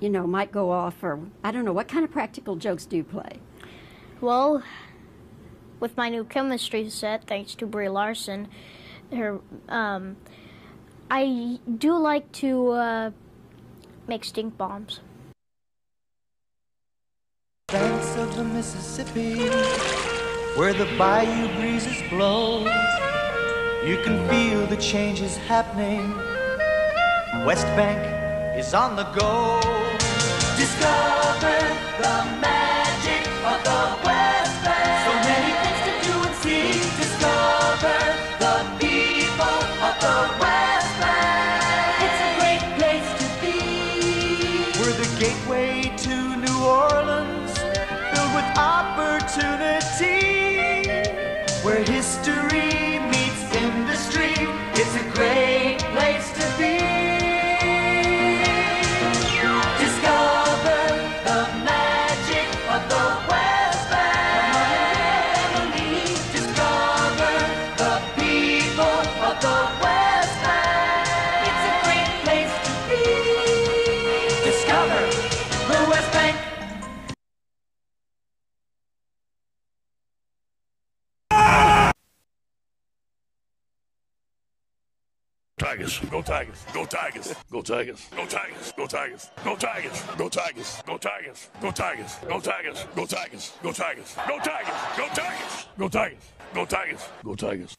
you know, might go off, or I don't know, what kind of practical jokes do you play? Well, with my new chemistry set, thanks to Brie Larson, her, um, I do like to uh, make stink bombs. Banks of the Mississippi, where the bayou breezes blow, you can feel the changes happening. West Bank is on the go discovered the go Tigers, go Tigers, go Tigers, go Tigers, go Tigers, go Tigers, go Tigers, go Tigers, go Tigers, go Tigers, go Tigers, go Tigers, go Tigers, go Tigers, go Tigers, go Tigers, go Tigers.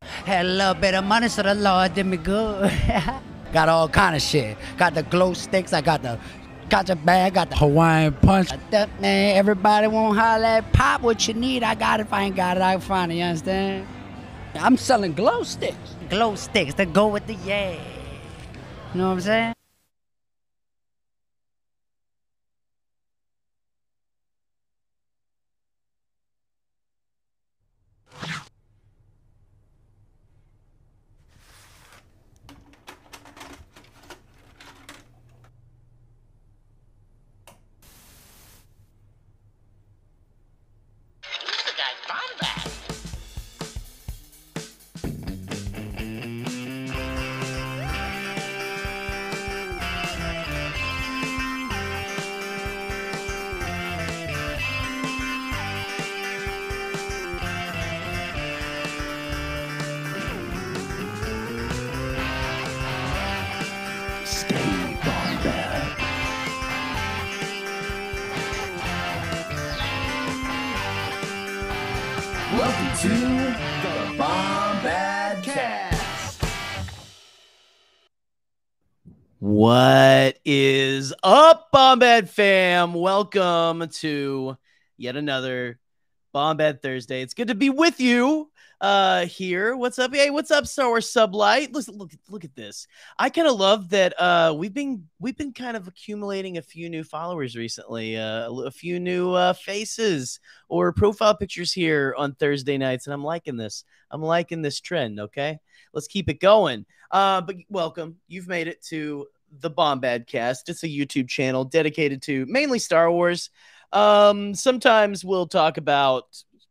Had a little bit of money, so the Lord did me good. got all kind of shit. Got the glow sticks. I got the gotcha bag. Got the Hawaiian punch. That, man, everybody won't holler at pop what you need. I got it. If I ain't got it, I can find it. You understand? I'm selling glow sticks. Glow sticks that go with the yeah. You know what I'm saying? Welcome What is up, Bombad fam? Welcome to yet another Bombad Thursday. It's good to be with you uh here. What's up? Hey, what's up, Star Wars Sublight? Look, look, look at this. I kind of love that uh we've been we've been kind of accumulating a few new followers recently, uh, a few new uh faces or profile pictures here on Thursday nights, and I'm liking this. I'm liking this trend, okay? Let's keep it going. Uh, but welcome. You've made it to the Bombadcast. It's a YouTube channel dedicated to mainly Star Wars. Um, sometimes we'll talk about,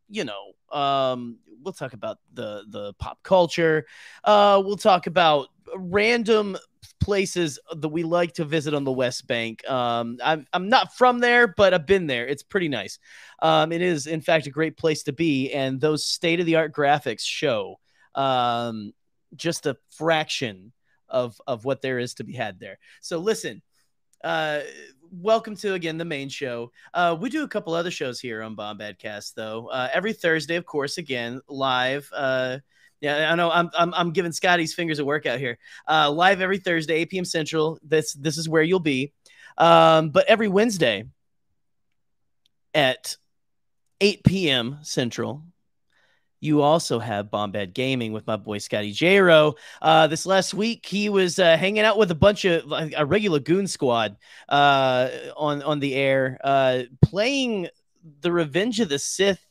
you know, um, we'll talk about the the pop culture. Uh, we'll talk about random places that we like to visit on the West Bank. Um, I'm I'm not from there, but I've been there. It's pretty nice. Um, it is in fact a great place to be, and those state of the art graphics show um, just a fraction of of what there is to be had there. So listen, uh, welcome to again the main show. Uh, we do a couple other shows here on Bombadcast though. Uh, every Thursday, of course, again live. Uh, yeah, I know I'm, I'm I'm giving Scotty's fingers a workout here. Uh, live every Thursday, 8 p.m. Central. This this is where you'll be. Um, but every Wednesday at 8 p.m. Central, you also have Bombad Gaming with my boy Scotty Jero. Uh, this last week, he was uh, hanging out with a bunch of like, a regular goon squad uh, on on the air, uh, playing the Revenge of the Sith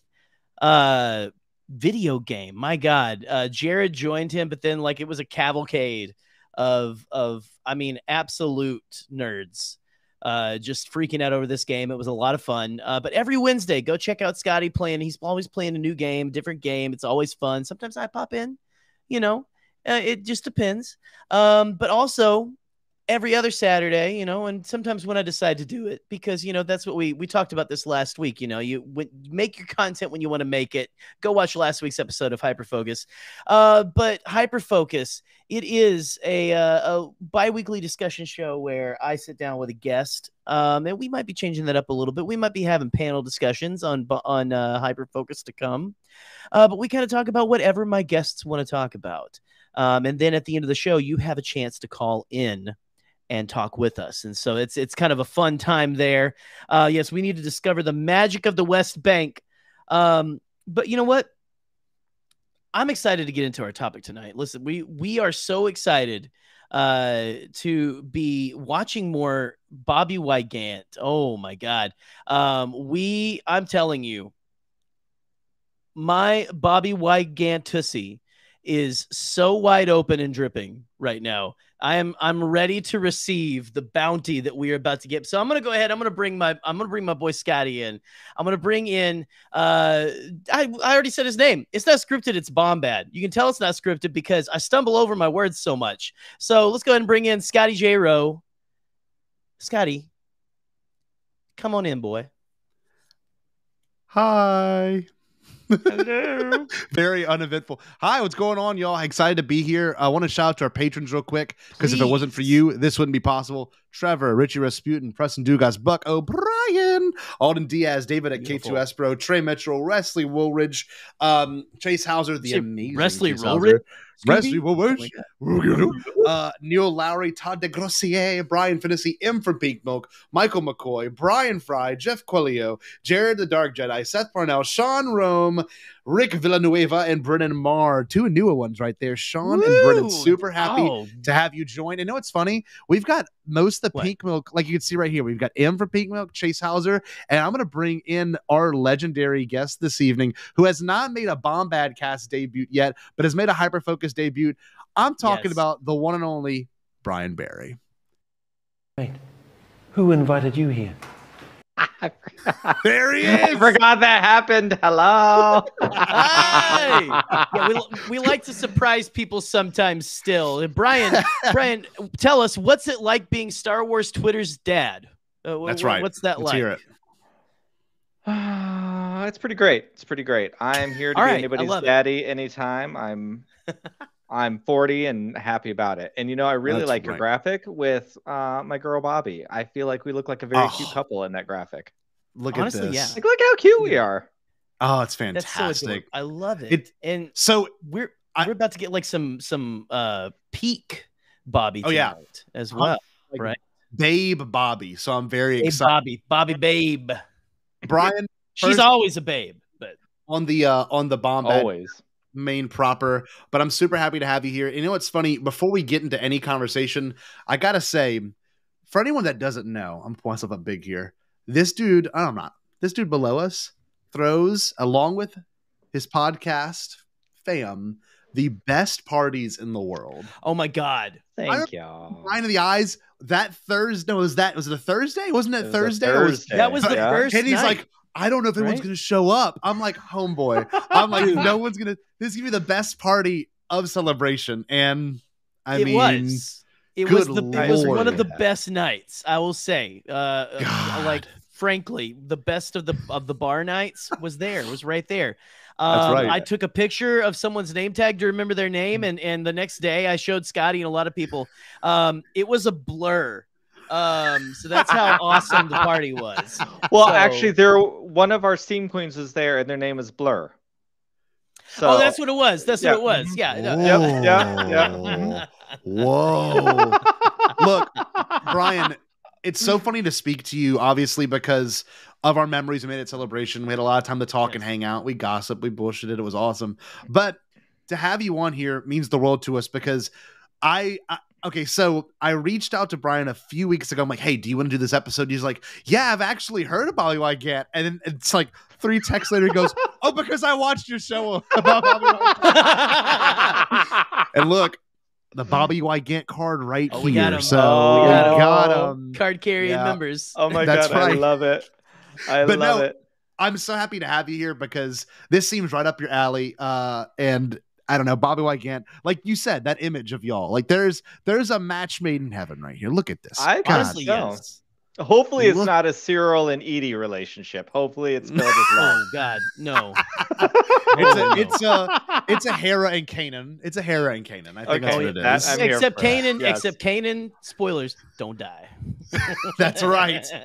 uh, video game. My God, uh, Jared joined him, but then like it was a cavalcade of of I mean absolute nerds uh, just freaking out over this game. It was a lot of fun. Uh, but every Wednesday, go check out Scotty playing. He's always playing a new game, different game. It's always fun. Sometimes I pop in, you know, uh, it just depends. Um, but also, every other Saturday, you know, and sometimes when I decide to do it, because you know that's what we we talked about this last week. You know, you when, make your content when you want to make it. Go watch last week's episode of Hyperfocus. Uh, but Hyperfocus, it is a uh, a biweekly discussion show where I sit down with a guest, um, and we might be changing that up a little bit. We might be having panel discussions on on uh, Hyperfocus to come, uh, but we kind of talk about whatever my guests want to talk about. Um, and then at the end of the show, you have a chance to call in and talk with us. And so it's it's kind of a fun time there. Uh, yes, we need to discover the magic of the West Bank. Um, but you know what? I'm excited to get into our topic tonight. Listen, we we are so excited uh to be watching more Bobbie Wygant. Oh my god. Um we I'm telling you my Bobbie Wygantussy is so wide open and dripping right now. I am I'm ready to receive the bounty that we are about to get. So I'm gonna go ahead. I'm gonna bring my I'm gonna bring my boy Scotty in. I'm gonna bring in uh I, I already said his name. It's not scripted, it's Bombad. You can tell it's not scripted because I stumble over my words so much. So let's go ahead and bring in Scotty J. Rowe. Scotty, come on in, boy. Hi. Hello. Very uneventful. Hi, what's going on, y'all? Excited to be here. I want to shout out to our patrons real quick because if it wasn't for you, this wouldn't be possible. Trevor, Richie Rasputin, Preston Dugas, Buck O'Brien, Alden Diaz, David at Beautiful. K2S Pro, Trey Mitchell, Wesley Woolridge, um, Chase Hauser, the amazing Wesley Woolridge? Wesley Woolridge. Oh uh, Neil Lowry, Todd DeGrossier, Brian Finnessy, M from Pink Milk, Michael McCoy, Brian Fry, Jeff Quilio, Jared the Dark Jedi, Seth Parnell, Sean Rome, Rick Villanueva, and Brennan Marr. Two newer ones right there. Sean and Brennan, super happy Oh, to have you join. And know what's funny? We've got most of the What? Pink Milk, like you can see right here. We've got M from Pink Milk, Chase Hauser, and I'm going to bring in our legendary guest this evening, who has not made a Bombadcast debut yet, but has made a Hyperfocus debut. I'm talking Yes. about the one and only Bryan Barry. Who invited you here? There he I is. forgot that happened. Hello. Hey! yeah, we, we like to surprise people sometimes still. And Bryan, Bryan, tell us what's it like being Star Wars Twitter's dad? Uh, That's wh- right. What's that Let's like? hear it. Uh, it's pretty great. It's pretty great. I'm here to All be right, anybody's love it. daddy anytime. I'm I'm 40 and happy about it. And you know, I really That's like your graphic with uh, my girl Bobbie. I feel like we look like a very cute Oh. couple in that graphic. Look Honestly, at this. yeah. Like, look how cute we are. Oh, it's That's so fantastic. I love it. It- and so we're I- we're about to get like some some uh peak Bobbie Oh, yeah. as well. Like, right. Babe Bobbie. So I'm very Hey, excited. Bobbie, Bobbie Babe. Bryan She's First- always a babe, but on the uh on the bomb Always. Main proper, but I'm super happy to have you here. And you know what's funny? Before we get into any conversation, I gotta say, for anyone that doesn't know, I'm putting myself up big here. This dude, I'm not. This dude below us throws, along with his podcast fam, the best parties in the world. oh my god. Thank y'all. Line of the eyes. That Thursday no, was that was it a Thursday? Wasn't it, It was a Thursday? Or was- Thursday, That was the yeah. first and he's night. like, I don't know if anyone's Right? gonna show up. I'm like, homeboy. I'm like, no one's gonna. This is gonna be the best party of celebration, and I it mean, was. It was the it was one of the best nights. I will say. Uh, Uh, God. like frankly, the best of the of the bar nights was there. Was right there. That's Um, right. I took a picture of someone's name tag to remember their name, and and the next day I showed Scotty and a lot of people. Um, it was a blur. Um, so that's how awesome the party was. Well, So- actually, there one of our steam queens was there, and their name is Blur. So oh, that's what it was. That's Yeah. what it was. Yeah. no- Yep, yeah, yeah. Whoa! Look, Bryan, it's so funny to speak to you, obviously, because of our memories we made at celebration. We had a lot of time to talk and hang out. We gossiped, we bullshitted. It was awesome. But to have you on here means the world to us because I, I okay, so I reached out to Bryan a few weeks ago. I'm like, hey, do you want to do this episode? He's like, yeah, I've actually heard of Bobbie Wygant. And then it's like three texts later, he goes, oh, because I watched your show about Bobby White. and look, the Bobbie Wygant card right Oh, here. we got him. So Oh, we we got got him. him. Card carrying Yeah. members. Oh my That's god, I love it. I But love no, it. I'm so happy to have you here because this seems right up your alley. Uh, and I don't know, Bobbie Wygant. Like you said, that image of y'all. Like there's there's a match made in heaven right here. Look at this. I God. Honestly, so. yes. Hopefully, it's Look- not a Cyril and Edie relationship. Hopefully, it's filled with love. Oh God, no. It's a it's a it's a Hera and Kanan. It's a Hera and Kanan. I think Okay, that's what it that is. I'm except for that. Kanan, Yes. except Kanan. Spoilers, don't die. That's right.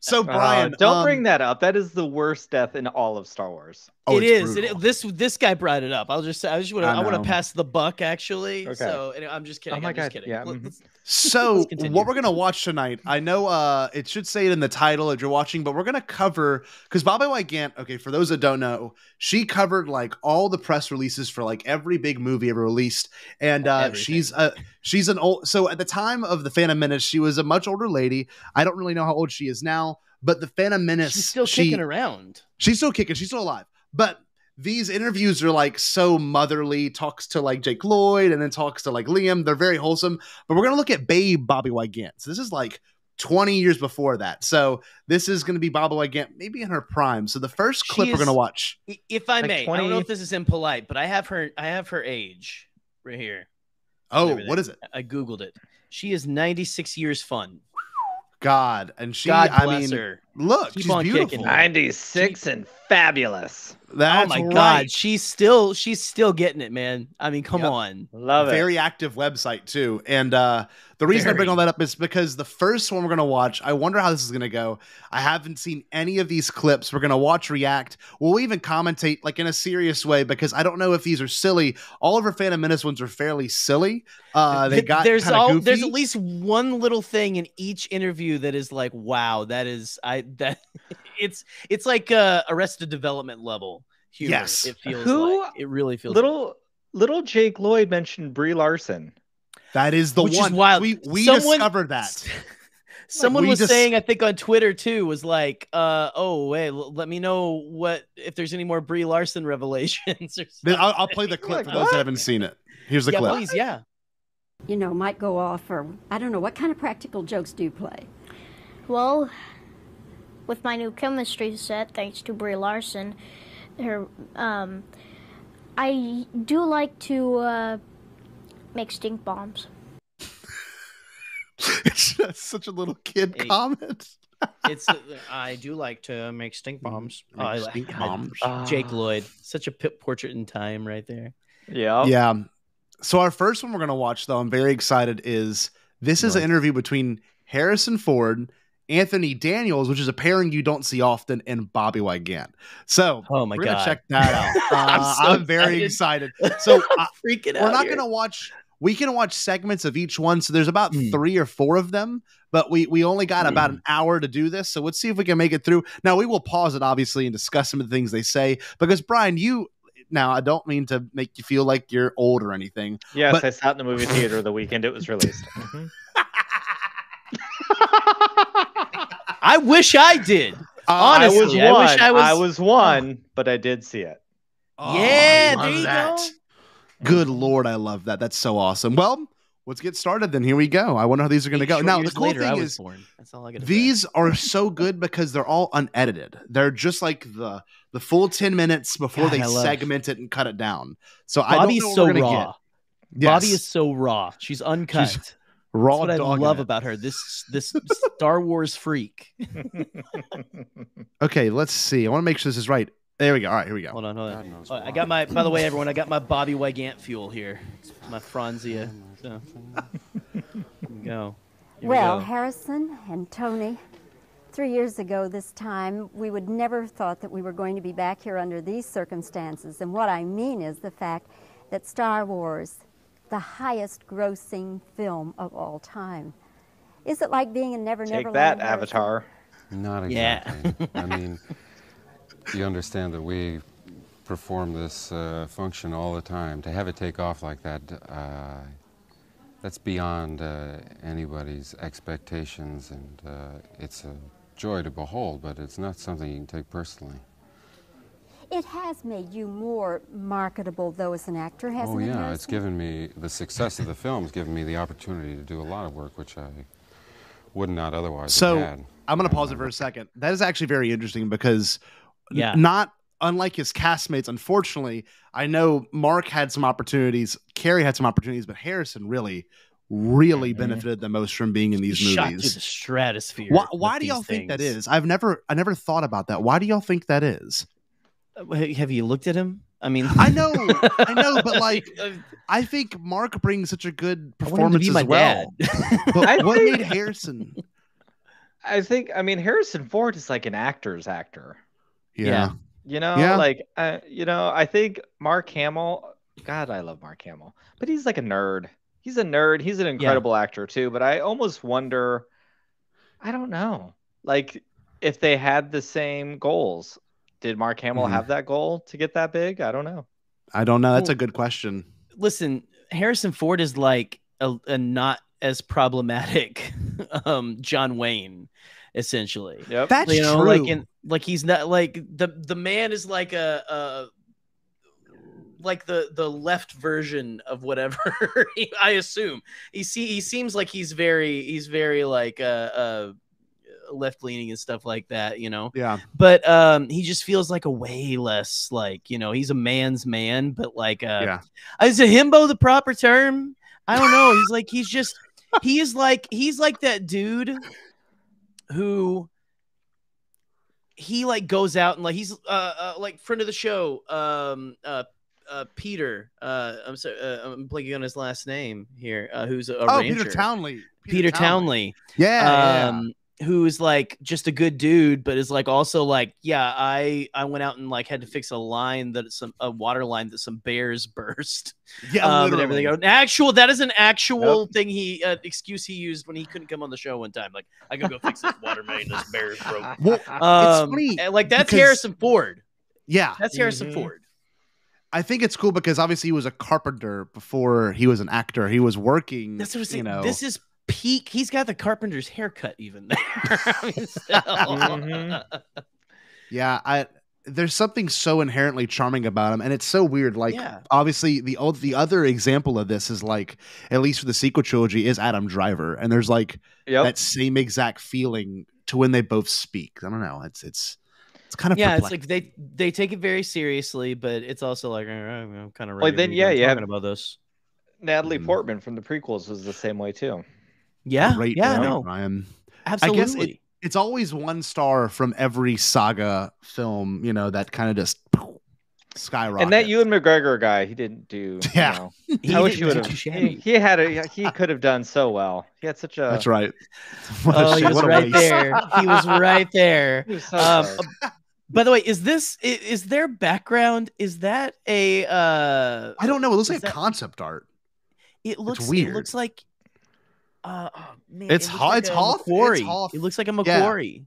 So Uh, Bryan, don't um, bring that up. That is the worst death in all of Star Wars. oh, it's. It, this this guy brought it up. I'll just say I just want to I I, want to pass the buck actually. Okay. So anyway, I'm just kidding. Oh my I'm just God, kidding. yeah, Let- mhm. let's- So Let's what we're gonna watch tonight, I know uh it should say it in the title if you're watching, but we're gonna cover because Bobbie Wygant, okay, for those that don't know, she covered like all the press releases for like every big movie ever released. And uh she's a she's an old so at the time of the Phantom Menace, she was a much older lady. I don't really know how old she is now, but the Phantom Menace She's still she, kicking around. She's still kicking. She's still alive. But these interviews are like so motherly. Talks to like Jake Lloyd and then talks to like Liam. They're very wholesome. But we're gonna look at Babe Bobby White. So this is like 20 years before that. So this is gonna be Bobbie again, maybe in her prime. So the first clip She we're gonna watch. If I Like may, I don't know if this is impolite, but I have her. I have her age right here. Oh, what is it? I googled it. She is 96 years fun. God. And she, God I bless mean, her. look, Keep she's on beautiful. kicking. 96 and fabulous. That's oh my right. God, she's still she's still getting it, man. I mean, come Yep. on. Love it. very active website too. And uh, the reason I bring all that up is because the first one we're gonna watch, I wonder how this is gonna go. I haven't seen any of these clips. We're gonna watch react. We'll even commentate like in a serious way because I don't know if these are silly. All of our Phantom Menace ones are fairly silly. Uh, they got there's all goofy. there's at least one little thing in each interview that is like, wow, that is I that it's it's like uh Arrested Development level humor. Yes. it feels Who- like it really feels Little little Jake Lloyd mentioned Brie Larson. That is the Which is one. wild. We we Someone- discovered that. Someone we was just- saying, I think on Twitter too, was like, uh, "Oh, wait, l- let me know what if there's any more Brie Larson revelations." Or Then. I'll, I'll play the clip Like, for those what? that haven't seen it. Here's the yeah, clip. please, yeah. You know, might go off, or I don't know, what kind of practical jokes do you play? Well, with my new chemistry set, thanks to Brie Larson, her, um, I do like to uh, make stink bombs. it's just such a little kid Hey. comment. It's uh, I do like to make stink bombs. Make I- stink I- bombs. Jake Lloyd, such a p- portrait in time, right there. Yeah. Yeah. So our first one we're gonna watch, though, I'm very excited. Is this is an interview between Harrison Ford, Anthony Daniels, which is a pairing you don't see often, and Bobbie Wygant. So Oh my we're god, check that out. I'm Uh, so I'm very excited. So uh, freaking out. we're not here. gonna watch. We can watch segments of each one. So there's about Hmm. three or four of them, but we we only got about an hour to do this. So let's see if we can make it through. Now we will pause it obviously and discuss some of the things they say because Brian, you now I don't mean to make you feel like you're old or anything. Yes, But- I sat in the movie theater the weekend it was released. Mhm. I wish I did. I was Honestly, one. I wish I was- I was one, but I did see it. Oh, Yeah, there love you that. go. Good lord, I love that. That's so awesome. Well, let's get started then. Here we go. I wonder how these are going to go. Now, the cool later, I thing was is born. That's all I these are so good because they're all unedited. They're just like the the full 10 minutes before God, they segment it and cut it down. So I don't Bobbie's so raw. get. Bobbie is so raw. She's uncut. She's raw That's what I love about her. This this Star Wars freak. Okay, let's see. I want to make sure this is right. There we go. All right, here we go. Hold on, hold on. Oh, I got my. By the way, everyone, I got my Bobbie Wygant fuel here. It's my Franzia. So. Go. Here we well, go. Harrison and Tony, three years ago this time, we would never have thought that we were going to be back here under these circumstances. And what I mean is the fact that Star Wars, the highest grossing film of all time. Is it like being in Never Take Never that, Avatar. Not exactly. Yeah. I mean, you understand that we perform this uh, function all the time. To have it take off like that, uh, that's beyond uh, anybody's expectations, and uh, it's a joy to behold, but it's not something you can take personally. It has made you more marketable, though, as an actor, hasn't it? oh, it? yeah, Harrison? it's given me, the success of the film has given me the opportunity to do a lot of work which I would not otherwise So have had. I'm going to pause it for a second. That is actually very interesting because n- Yeah. not unlike his castmates, unfortunately, I know Mark had some opportunities, Carrie had some opportunities, but Harrison really, really benefited the most from being in these shot through movies. the stratosphere. Why, why do y'all think that is? I've never, I never thought about that. Why do y'all think that is? Uh, Have you looked at him? I mean, I know, I know, but like, uh, I think Mark brings such a good I want him to performance as well. But I what think- made Harrison? I think I mean Harrison Ford is like an actor's actor. Yeah. You know, Yeah. like uh, you know, I think Mark Hamill. God, I love Mark Hamill, but he's like a nerd. He's a nerd. He's an incredible actor too. But I almost wonder. I don't know, like if they had the same goals. Did Mark Hamill Mhm. have that goal to get that big? I don't know. I don't know. That's Well- a good question. listen, Harrison Ford is like a, a not as problematic um John Wayne, essentially. Yep. That's you know, true. like in like he's not like the the man is like a, a like the the left version of whatever I assume. He see he seems like he's very he's very like uh uh left leaning and stuff like that, you know. yeah. But um he just feels like a way less like, you know, he's a man's man, but like uh Yeah. is a himbo the proper term? I don't know. He's like he's just he is like he's like that dude who he like goes out and like he's uh, uh like friend of the show um uh uh Peter uh I'm sorry uh, I'm blanking on his last name here uh who's a, a Oh, ranger Peter Townley. Peter, Townley, Yeah. yeah, yeah. um who's like just a good dude but is like also like yeah I I went out and like had to fix a line that some a water line that some bears burst Yeah, um, and literally. everything. Actual, that is an actual thing he uh, excuse he used when he couldn't come on the show one time. Like, I gotta go fix this water main. This bear's broke. Well, Um, funny like that's because- Harrison Ford. yeah. That's Harrison Mhm. Ford. I think it's cool because obviously he was a carpenter before he was an actor. He was working. That's what I'm you saying. know. This is peak. He's got the carpenter's haircut even there. I mean, still. Mhm. yeah, I there's something so inherently charming about him, and it's so weird. Like, Yeah. obviously, the old the other example of this is like, at least for the sequel trilogy, is Adam Driver, and there's like Yep. that same exact feeling to when they both speak. I don't know. It's it's it's kind of yeah, it's like they they take it very seriously, but it's also like uh, I'm kind of Well, ready. then, to be yeah, you have- talking about this. Natalie Mhm. Portman from the prequels was the same way too. Yeah, great. yeah, point, no, Ryan. absolutely. guess it- It's always one star from every saga film. You know that kind of just skyrocket. And that Ewan McGregor guy, he didn't do. you Yeah. know, He I wish he didn't would do have. He, he had a. He could have done so well. He had such a. That's right. What a Oh, he was what a right waste. there. He was right there. He was so Um. By the way, is this i- is their background? Is that a? uh I don't know. It looks like that- concept art. It looks weird. It looks like. Uh, oh, man, It's it looks like it's a Hoth. It's McQuarrie. Hoth. It looks like a Yeah. McQuarrie.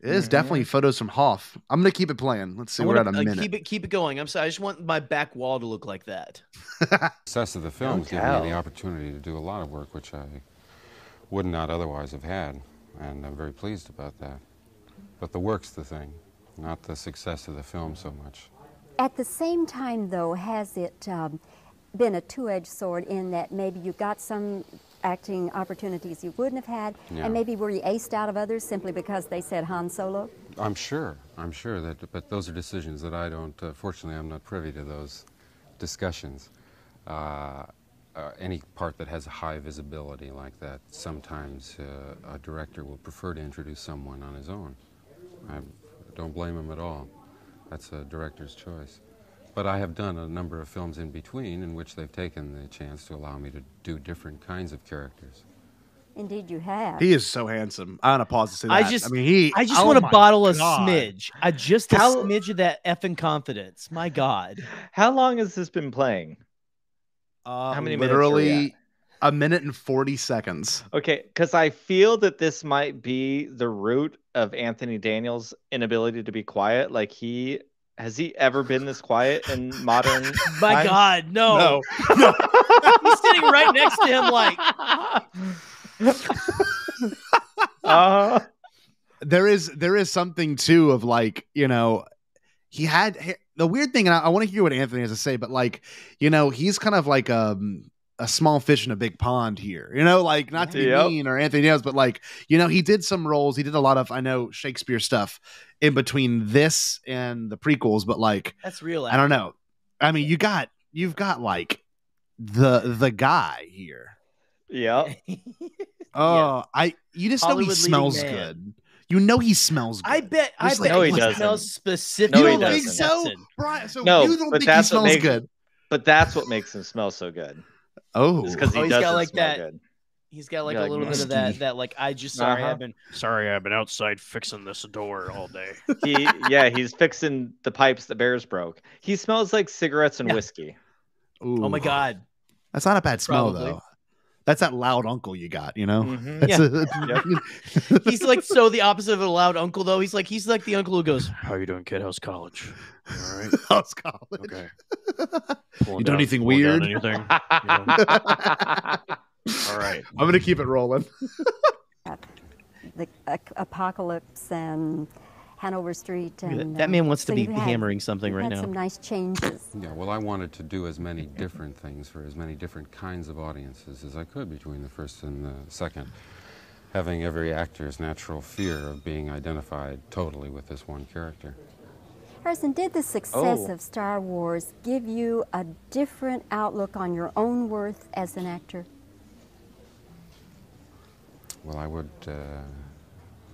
It is Mhm. definitely photos from Hoth. I'm gonna keep it playing. Let's see. I We're wanna, at a uh, minute. keep it keep it going. I'm sorry. I just want my back wall to look like that. success of the films gave tell. me the opportunity to do a lot of work which I would not otherwise have had, and I'm very pleased about that. But the work's the thing, not the success of the film so much. At the same time, though, has it um, been a two-edged sword in that maybe you got some acting opportunities you wouldn't have had, Yeah. and maybe were you aced out of others simply because they said Han Solo? I'm sure, I'm sure that, but those are decisions that I don't, uh, fortunately, I'm not privy to those discussions. Uh, uh, any part that has a high visibility like that, sometimes uh, a director will prefer to introduce someone on his own. I don't blame him at all. That's a director's choice. But I have done a number of films in between in which they've taken the chance to allow me to do different kinds of characters. Indeed, you have. he is so handsome. I want to pause to say that. I just, I mean, he. I just oh want to my bottle a smidge. I just a smidge of that effing confidence. My God. How long has this been playing? Uh, How many minutes are we Literally a minute and forty seconds. Okay, because I feel that this might be the root of Anthony Daniels' inability to be quiet. Like he has he ever been this quiet in modern? My times? God, no. No. He's sitting right next to him, like, Uh, there is there is something too of like you know he had the weird thing and i, I want to hear what anthony has to say but like you know he's kind of like um a small fish in a big pond here. You know, like not to be Yep. mean or Anthony Daniels, but like you know, he did some roles. He did a lot of I know Shakespeare stuff in between this and the prequels, but like That's real. I don't know. I mean, you got you've got like the the guy here. Yep. Oh, I you just know he smells man. good. You know he smells good. I bet. I bet No, he doesn't. smells specifically. No, you don't think so, Bryan? So No, you don't think he smells makes- good? But that's what makes him smell so good. Oh, because he Oh, he's doesn't got like that- good. He's got like You're a like, little bit of that. That like I just sorry Uh-huh. I've been Sorry, I've been outside fixing this door all day. He yeah, he's fixing the pipes the bears broke. He smells like cigarettes and Yeah. whiskey. oh my god. That's not a bad smell Probably. though. That's that loud uncle you got, you know. Mhm. That's a- He's like so the opposite of a loud uncle though. He's like he's like the uncle who goes, How you doing, kid? How's college? All right? How's college? Okay. You do anything pulling down weird? anything? All right. I'm gonna keep it rolling. The Apocalypse and Hanover Street. And that. that um, man wants to so be had- hammering something right had now. Some nice changes. Yeah, well, I wanted to do as many different things for as many different kinds of audiences as I could between the first and the second, having every actor's natural fear of being identified totally with this one character. Harrison, did the success Oh. of Star Wars give you a different outlook on your own worth as an actor? Well, I would, uh,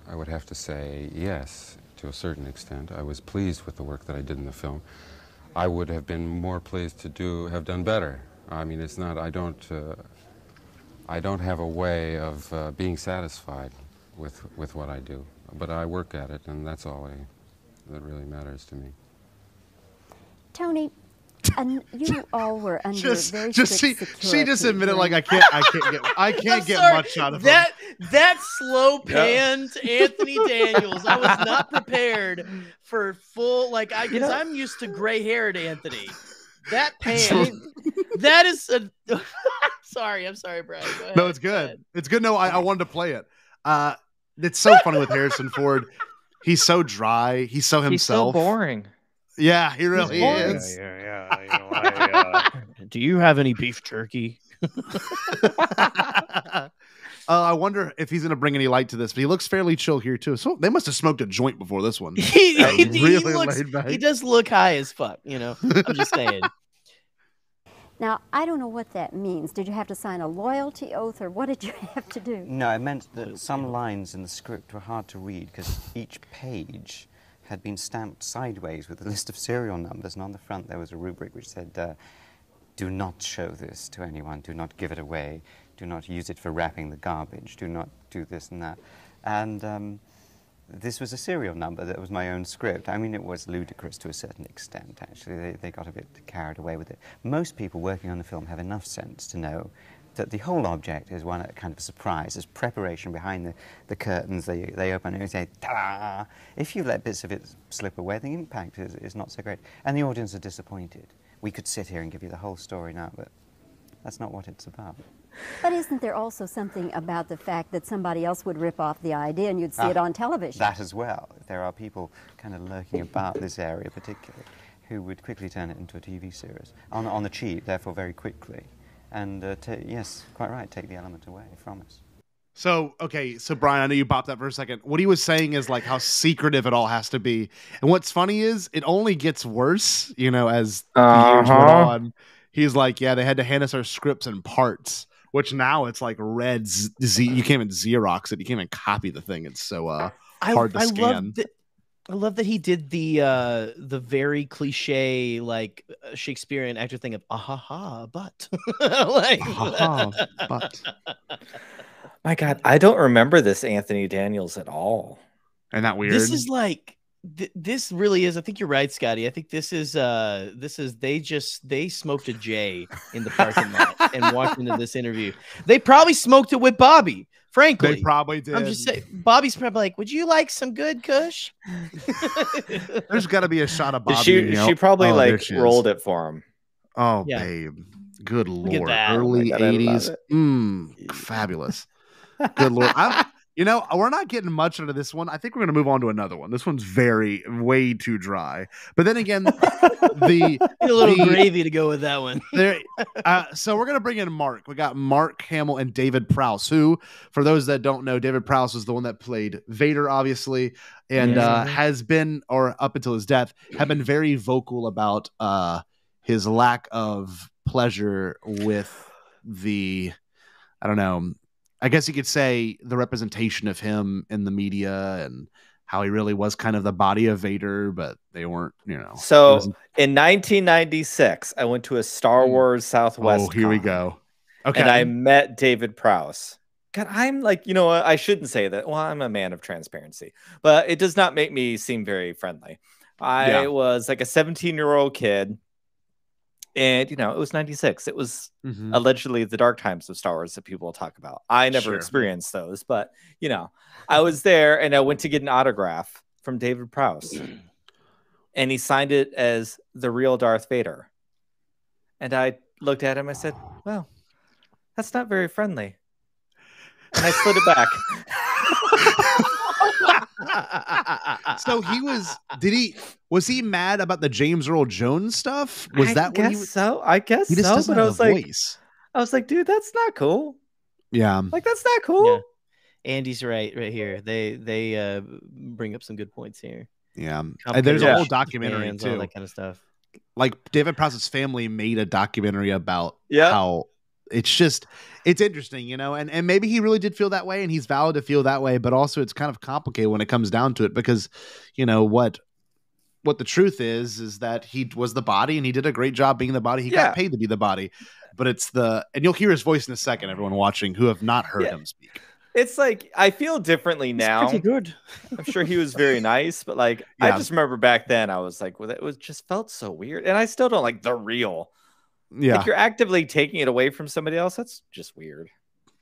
I would have to say yes, to a certain extent. I was pleased with the work that I did in the film. I would have been more pleased to do, have done better. I mean, it's not. I don't. Uh, I don't have a way of uh, being satisfied with with what I do, but I work at it, and that's all I, that really matters to me. Tony, and you all were under just, very just she, strict she just admitted like I can't, I can't get, I can't I'm get sorry, much out of that. That slow Yeah. pan Anthony Daniels. I was not prepared for full like I because I'm used to gray haired Anthony. That pan. that is a. sorry, I'm sorry, Brad. Go ahead. No, it's Go good. ahead. It's good. No, I, I wanted to play it. Uh, it's so funny with Harrison Ford. He's so dry. He's so himself. He's so himself. boring. Yeah, he really boring. is. Yeah, yeah, yeah. You know, I, uh, do you have any beef jerky? uh, I wonder if he's going to bring any light to this, but he looks fairly chill here too. So they must have smoked a joint before this one. He, Yeah, he, he really looks. He does look high as fuck. You know. I'm just saying. Now, I don't know what that means. Did you have to sign a loyalty oath, or what did you have to do? No, I meant that some lines in the script were hard to read because each page had been stamped sideways with a list of serial numbers, and on the front there was a rubric which said, uh, Do not show this to anyone, do not give it away, do not use it for wrapping the garbage, do not do this and that. And um, this was a serial number that was my own script. I mean, it was ludicrous to a certain extent, actually. They, they got a bit carried away with it. Most people working on the film have enough sense to know that the whole object is one kind of a surprise. There's preparation behind the, the curtains. They, they open and you say, ta If you let bits of it slip away, the impact is, is not so great. And the audience are disappointed. We could sit here and give you the whole story now, but that's not what it's about. But isn't there also something about the fact that somebody else would rip off the idea and you'd see Ah, it on television? That as well. There are people kind of lurking about this area, particularly, who would quickly turn it into a TV series on, on the cheap, therefore very quickly. And uh, ta yes, quite right, take the element away from us. So okay, so Bryan, I know you bopped that for a second. What he was saying is like how secretive it all has to be, and what's funny is it only gets worse, you know, as the years went Uh-huh. on. He's like, yeah, they had to hand us our scripts and parts, which now it's like red. Z- Z- you can't even Xerox it. You can't even copy the thing. It's so uh, I, hard to I scan. love that. I love that he did the uh the very cliche like uh, Shakespearean actor thing of ah ha ha but. Like but. My God, I don't remember this Anthony Daniels at all. and that weird. this is like th- this really is i think you're right scotty. I think this is uh this is they just they smoked a j in the parking lot and walked into this interview. They probably smoked it with bobbie frankly they probably did. i'm just saying bobbie's probably like would you like some good kush There's got to be a shot of Bobby. she you know? she probably Oh, like she rolled it for him. Oh, Yeah. babe. Good at lord. Early Oh God, 80s. it. Mm, fabulous. Good lord. I'm, You know, we're not getting much out of this one. I think we're going to move on to another one. This one's very, way too dry. But then again, the a little the- gravy to go with that one. there, uh, so we're gonna bring in Mark. We got Mark Hamill and David Prowse. Who, for those that don't know, David Prowse is the one that played Vader, obviously, and uh, has been, or up until his death, have been very vocal about uh, his lack of pleasure with the, I don't know, I guess you could say the representation of him in the media and how he really was kind of the body of Vader, but they weren't, you know. So in 1996, I went to a Star hmm. Wars Southwest. oh, here we go. Okay. And I met David Prowse. God, I'm like, you know, what, I shouldn't say that. Well, I'm a man of transparency, but it does not make me seem very friendly. I Yeah. was like a 17 year old kid. And, you know, it was 96. It was Mhm. allegedly the dark times of Star Wars that people talk about. I never Sure. experienced those, but, you know, I was there and I went to get an autograph from David Prowse. and he signed it as the real Darth Vader. And I looked at him. I said, "Well, that's not very friendly." And I slid it back. so he was did he was he mad about the James Earl Jones stuff? Was I that what guess he was so? I guess he just so. doesn't But I was like, voice. I was like, dude, that's not cool. Yeah. Like that's not cool. Yeah. Andy's right right here. They they uh bring up some good points here. Yeah. And Complicated there's a whole relations, documentary fans, all too. that kind of stuff. Like David Prowse's family made a documentary about Yeah. how it's just it's interesting, you know, and, and maybe he really did feel that way and he's valid to feel that way, but also it's kind of complicated when it comes down to it because, you know, what what the truth is is that he was the body and he did a great job being the body. He Yeah. got paid to be the body. But it's the and you'll hear his voice in a second, everyone watching who have not heard Yeah. him speak. It's like I feel differently now. Pretty good. I'm sure he was very nice, but like I just remember back then I was like, well, it was just felt so weird. And I still don't like the real. Yeah. Like you're actively taking it away from somebody else. That's just weird.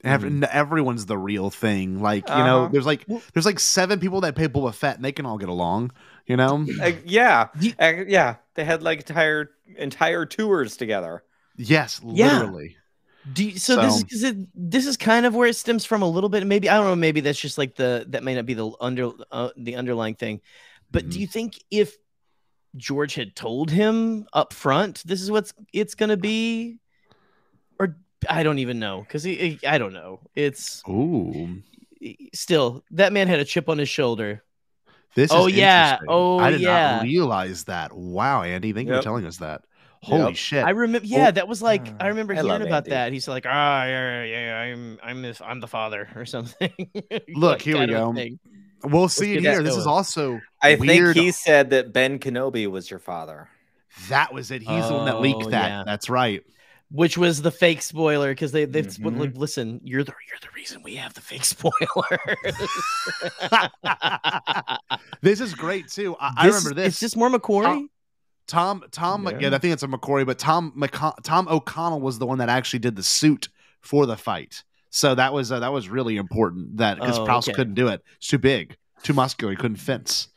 Ev- n- everyone's the real thing. Like, you know, Uh-huh. there's like there's like seven people that pay Boba Fett and they can all get along, you know? Like, yeah, Uh, yeah. They had like entire entire tours together. yes, Yeah. literally. Do you, so, this is it, this is kind of where it stems from a little bit. Maybe I don't know. Maybe that's just like the that may not be the under uh, the underlying thing. But Mm-hmm. do you think if George had told him up front, this is what's it's gonna be, or I don't even know because he, I don't know. It's Ooh. still that man had a chip on his shoulder. This Oh, is yeah. interesting. Oh, I did yeah. not realize that. Wow, Andy, thank you Yep. for telling us that. Holy Yep. shit. I remember. Yeah, Oh, that was like I uh, remember I hearing about Andy. that. He's like, ah, yeah, yeah, yeah, I'm I'm this I'm the father or something. Look, Like, here we kind of a go. thing. We'll see it here. that This is also I weird. think he said that Ben Kenobi was your father. that was it. He's the one that Oh, leaked that. yeah. That's right. which was the fake spoiler because they they've Mm-hmm. Mhm. like, listen, you're the you're the reason we have the fake spoiler. This is great too. I, I This- remember this. It's just more McQuarrie. Tom Tom yeah. Yeah. I think it's a McQuarrie, but Tom McCon- Tom O'Connell was the one that actually did the suit for the fight. So that was uh, that was really important that because Oh, Prowse okay. couldn't do it, it's too big, too muscular, he couldn't fence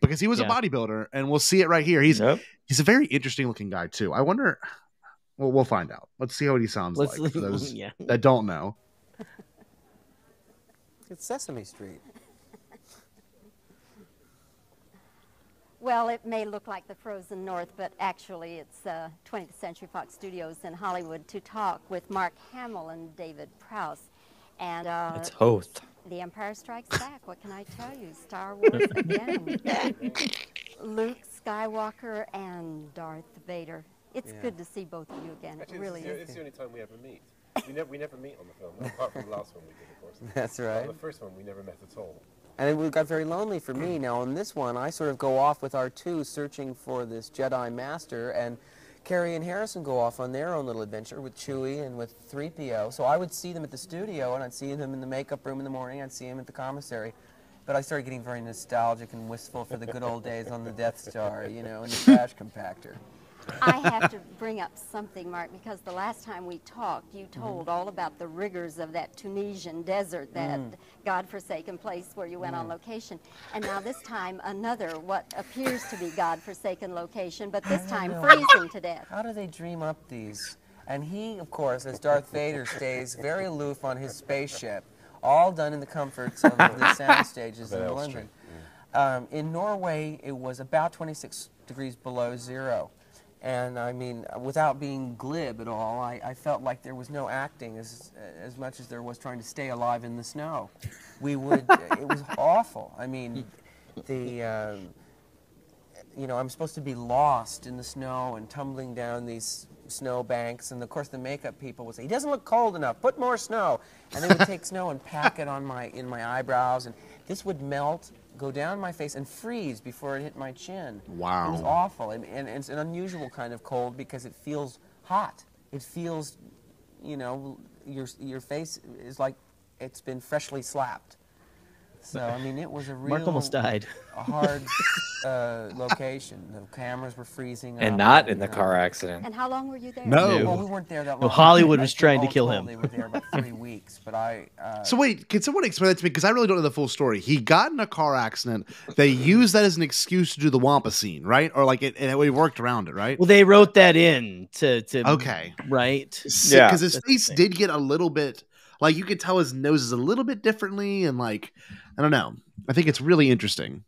because he was Yeah. a bodybuilder, and we'll see it right here. He's Yep. he's a very interesting looking guy too. I wonder. Well, we'll find out. Let's see how he sounds Let's like for those yeah. that don't know. It's Sesame Street. Well, it may look like the frozen north, but actually it's uh, 20th Century Fox Studios in Hollywood to talk with Mark Hamill and David Prowse. And uh, It's Hoth. The Empire Strikes Back. What can I tell you? Star Wars again. Luke Skywalker and Darth Vader. It's Yeah. good to see both of you again. It really this, is, is. this is the only time we ever meet. We never, we never meet on the film, apart from the last one we did, of course. That's right. on the first one, we never met at all. And it got very lonely for me. Now, on this one, I sort of go off with R2 searching for this Jedi Master, and Carrie and Harrison go off on their own little adventure with Chewie and with 3PO. So I would see them at the studio, and I'd see them in the makeup room in the morning, I'd see them at the commissary. But I started getting very nostalgic and wistful for the good old days on the Death Star, you know, in the trash compactor. I have to bring up something, Mark, because the last time we talked, you told all about the rigors of that Tunisian desert, that Mm. godforsaken place where you went on location. And now this time, another, what appears to be godforsaken location, but this time know. freezing to death. How do they dream up these? And he, of course, as Darth Vader, stays very aloof on his spaceship, all done in the comforts of the sound stages in Elstree, London. Um, in Norway, it was about 26 degrees below zero. And I mean, without being glib at all, I, I felt like there was no acting as, as much as there was trying to stay alive in the snow. We would, it was awful. I mean, the, um, you know, I'm supposed to be lost in the snow and tumbling down these snow banks. And of course, the makeup people would say, "He doesn't look cold enough. Put more snow." And they would take snow and pack it on my in my eyebrows, and this would melt, go down my face, and freeze before it hit my chin. Wow. It was awful, and, and it's an unusual kind of cold because it feels hot. It feels, you know, your your face is like it's been freshly slapped. So I mean, it was a real Mark almost died. a hard uh, location. The cameras were freezing. And up, not in the uh, car accident. And how long were you there? No. Well, we weren't there that long. No, Hollywood was trying to kill him. They were there about three weeks, but I. Uh, So wait, can someone explain that to me? Because I really don't know the full story. He got in a car accident. They used that as an excuse to do the Wampa scene, right? Or like it, and we worked around it, right? Well, they wrote that in to to Okay. right. Yeah. because his That's face did get a little bit like you could tell his nose is a little bit differently, and like I don't know. I think it's really interesting.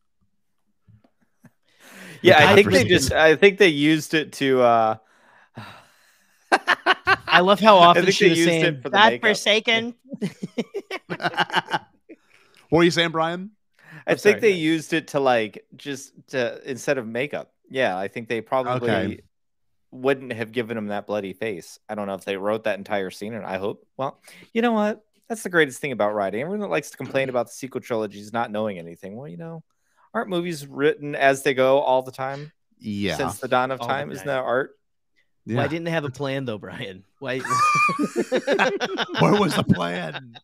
Yeah, I think they just I think they used it to uh I love how often she was used saying it for the "God makeup." forsaken." what were you saying, Bryan? I I'm think sorry, they go used it to like just to instead of makeup. Yeah, I think they probably Okay. Wouldn't have given him that bloody face. I don't know if they wrote that entire scene, and I hope. Well, you know what? That's the greatest thing about writing. Everyone that likes to complain mm-hmm. about the sequel trilogies not knowing anything. Well, you know, aren't movies written as they go all the time Yeah, since the dawn of All time? Isn't that art? yeah. Why didn't they have a plan though, Bryan? Why? Where was the plan?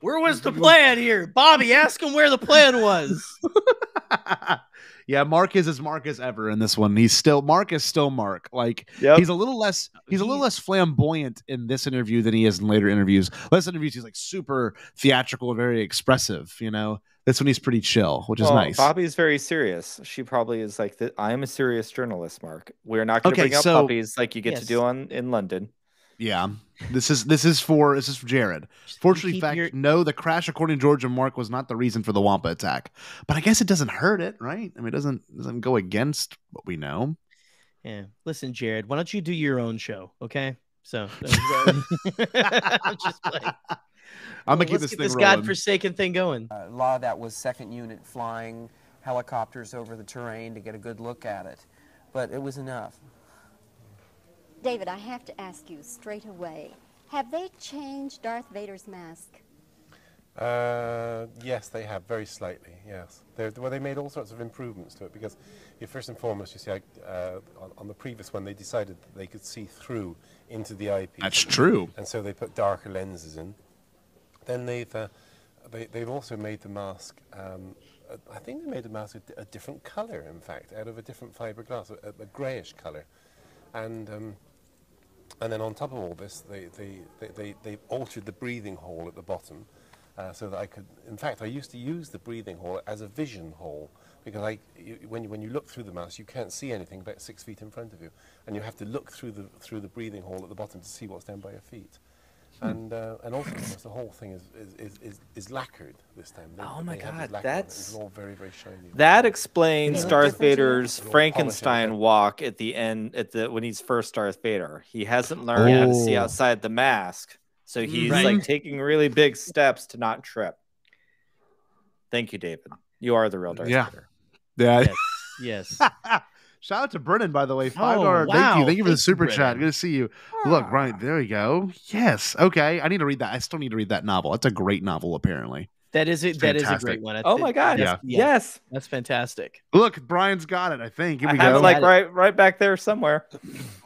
Where was the plan here, Bobbie? Ask him where the plan was. yeah, Mark is as Mark as ever in this one. He's still Mark is still Mark. Like Yep. he's a little less he's a little less flamboyant in this interview than he is in later interviews. Last interviews he's like super theatrical, very expressive. You know, this one he's pretty chill, which is Well, nice. Bobbie's very serious. She probably is like, the, "I am a serious journalist, Mark. We're not going to Okay, bring up so- puppies like you get to do on in London." Yeah, this is this is for this is for Jared. Fortunately, keep fact, your- no, the crash according to George and Mark was not the reason for the Wampa attack. But I guess it doesn't hurt it, right? I mean, it doesn't doesn't go against what we know. Yeah. Listen, Jared, why don't you do your own show? Okay. So I'm just playing. I'm gonna keep Let's this get this rolling. godforsaken thing going. a lot of that was second unit flying helicopters over the terrain to get a good look at it, but it was enough. David, I have to ask you straight away have they changed Darth Vader's mask? Uh, yes, they have very slightly. Yes, They're, well, they made all sorts of improvements to it because, you, first and foremost, you see, I, uh, on, on the previous one, they decided that they could see through into the eyepiece. That's true. And so they put darker lenses in. Then they've uh, they, they've also made the mask. Um, uh, I think they made the mask a different color, in fact, out of a different fiberglass, a, a greyish color, and. Um, and then on top of all this, they, they, they, they, altered the breathing hole at the bottom uh, so that I could, in fact, I used to use the breathing hole as a vision hole because I, you, when, you, when you look through the mask, you can't see anything about six feet in front of you. And you have to look through the, through the breathing hole at the bottom to see what's down by your feet. And, uh, and also, the whole thing is, is, is, is, is lacquered this time. They- Oh my God, this it. that's- all very, very shiny. That explains They look Darth different to you? Vader's Frankenstein walk at the end at the when he's first Darth Vader. He hasn't learned how to see Oh. outside the mask, so he's Right. like taking really big steps to not trip. Thank you, David. You are the real Darth Yeah. Vader. Yeah. Yes. Shout out to Brennan, by the way. Five Oh, dollar. Thank wow. you. Thank you for the Thank you, super chat. Brennan. Good to see you. Look, right there we go. Yes. Okay. I need to read that. I still need to read that novel. It's a great novel, apparently. That is a, It's that is a great one. I Oh thi- my God! Yeah. Yes, That's fantastic. Look, Bryan's got it. I think. Here I we have go. it like right right back there somewhere.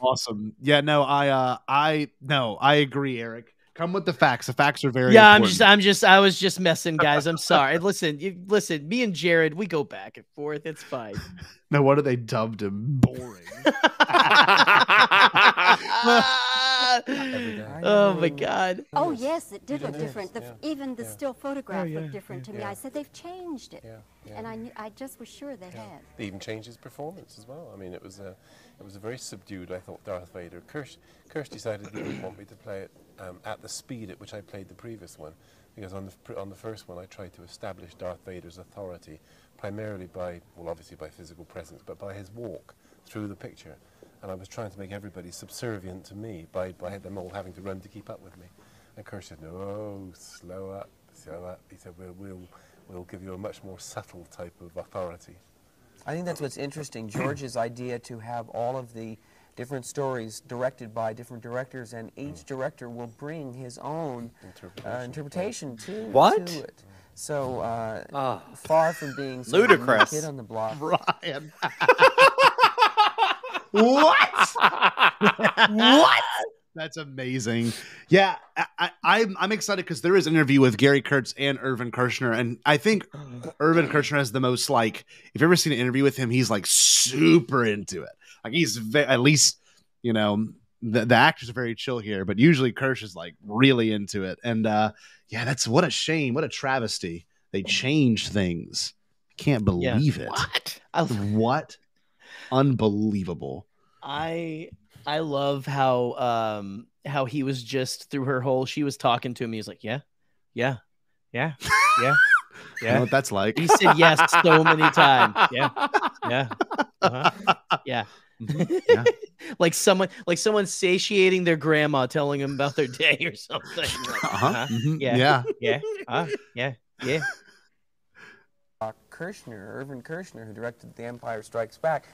awesome. Yeah. No. I. Uh. I. No. I agree, Eric. Come with the facts. The facts are very. yeah, I'm just, I'm just, I was just messing, guys. I'm sorry. listen, you, listen. Me and Jared, we go back and forth. It's fine. No wonder they dubbed him boring. oh my god. Oh, yes, it did look different. The, yeah, Even the yeah. still photograph yeah, looked different to me. yeah. I said they've changed it. Yeah, yeah. And I, knew, I just was sure they had. They even changed his performance as well. I mean, it was a, it was a very subdued. I thought Darth Vader. Kersh, Kersh decided he didn't want me to play it um, at the speed at which I played the previous one, because on the on the first one I tried to establish Darth Vader's authority primarily by, well, obviously by physical presence, but by his walk through the picture, and I was trying to make everybody subservient to me by by them all having to run to keep up with me. And Kersh said, "No, slow up, slow up." He said, "We'll we'll we'll give you a much more subtle type of authority." I think that's what's interesting. George's idea to have all of the different stories directed by different directors, and each director will bring his own uh, interpretation to, What? to it. So uh, far from being sort of the new Ludicrous. kid on the block. Bryan. what? what? That's amazing. Yeah, I, I, I'm I'm excited because there is an interview with Gary Kurtz and Irvin Kershner, and I think Irvin Kershner has the most like. If you've ever seen an interview with him, he's like super into it. Like he's ve- at least you know the, the actors are very chill here, but usually Kersh is like really into it. And uh yeah, that's what a shame, what a travesty. They changed things. Can't Yeah. believe it. What? What? Unbelievable. I I love how um how he was just through her whole she was talking to him. He was like, Yeah, yeah, yeah, yeah, You yeah. know what that's like? He said yes so many times. Yeah, yeah, uh-huh. yeah. Yeah. like someone like someone satiating their grandma telling them about their day or something. Like, Uh-huh. Mhm. Yeah. Yeah. Yeah. Uh, yeah. Yeah. uh, Kershner, Irvin Kershner, who directed The Empire Strikes Back,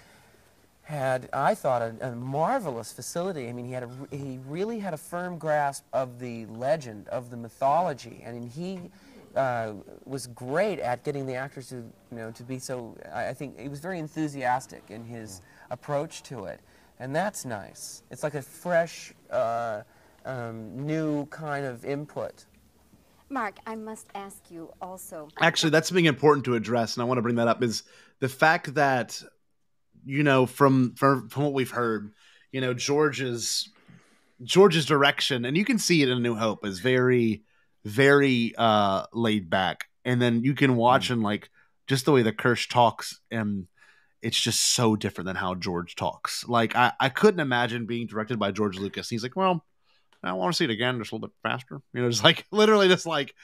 had, I thought, a, a marvelous facility. I mean, he had a, r- he really had a firm grasp of the legend, of the mythology, I and he uh, was great at getting the actors to, you know, to be so. I, I think he was very enthusiastic in his approach to it, and that's nice. It's like a fresh, uh, um, new kind of input. Mark, I must ask you also. Actually, that's something important to address, and I want to bring that up is the fact that you know from from, from what we've heard, you know George's George's direction, and you can see it in New Hope is very very uh laid back, and then you can watch and like just the way that Kersh talks, and it's just so different than how George talks. Like I I couldn't imagine being directed by George Lucas. He's like, well. I want to see it again, just a little bit faster. You know, just like literally, just like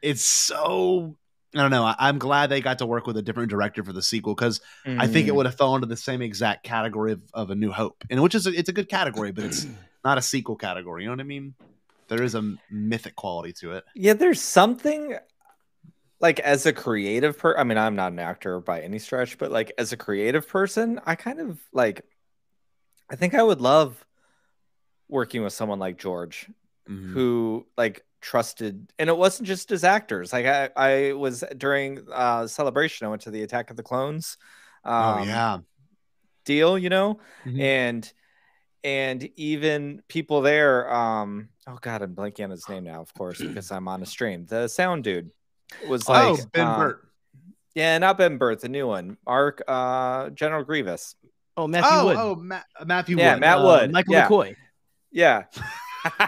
it's so. I don't know. I, I'm glad they got to work with a different director for the sequel because I think it Mm. would have fallen into the same exact category of, of A New Hope, and which is a, it's a good category, but it's not a sequel category. You know what I mean? There is a mythic quality to it. Yeah, there's something like as a creative per I mean, I'm not an actor by any stretch, but like as a creative person, I kind of like I think I would love working with someone like George Mm-hmm. who like trusted and it wasn't just as actors. Like I I was during uh celebration, I went to the Attack of the Clones. oh um, yeah, deal, you know? Mhm. And and even people there, um, oh god, I'm blanking on his name now, of course, because I'm on a stream. The sound dude was like oh Ben uh, Burtt. Yeah, not Ben Burtt, the new one. Mark uh General Grievous. Oh, Matthew Oh Wood. oh Ma- Matthew Yeah, Wood. Matt Uh, Wood. Michael yeah. McCoy. Yeah.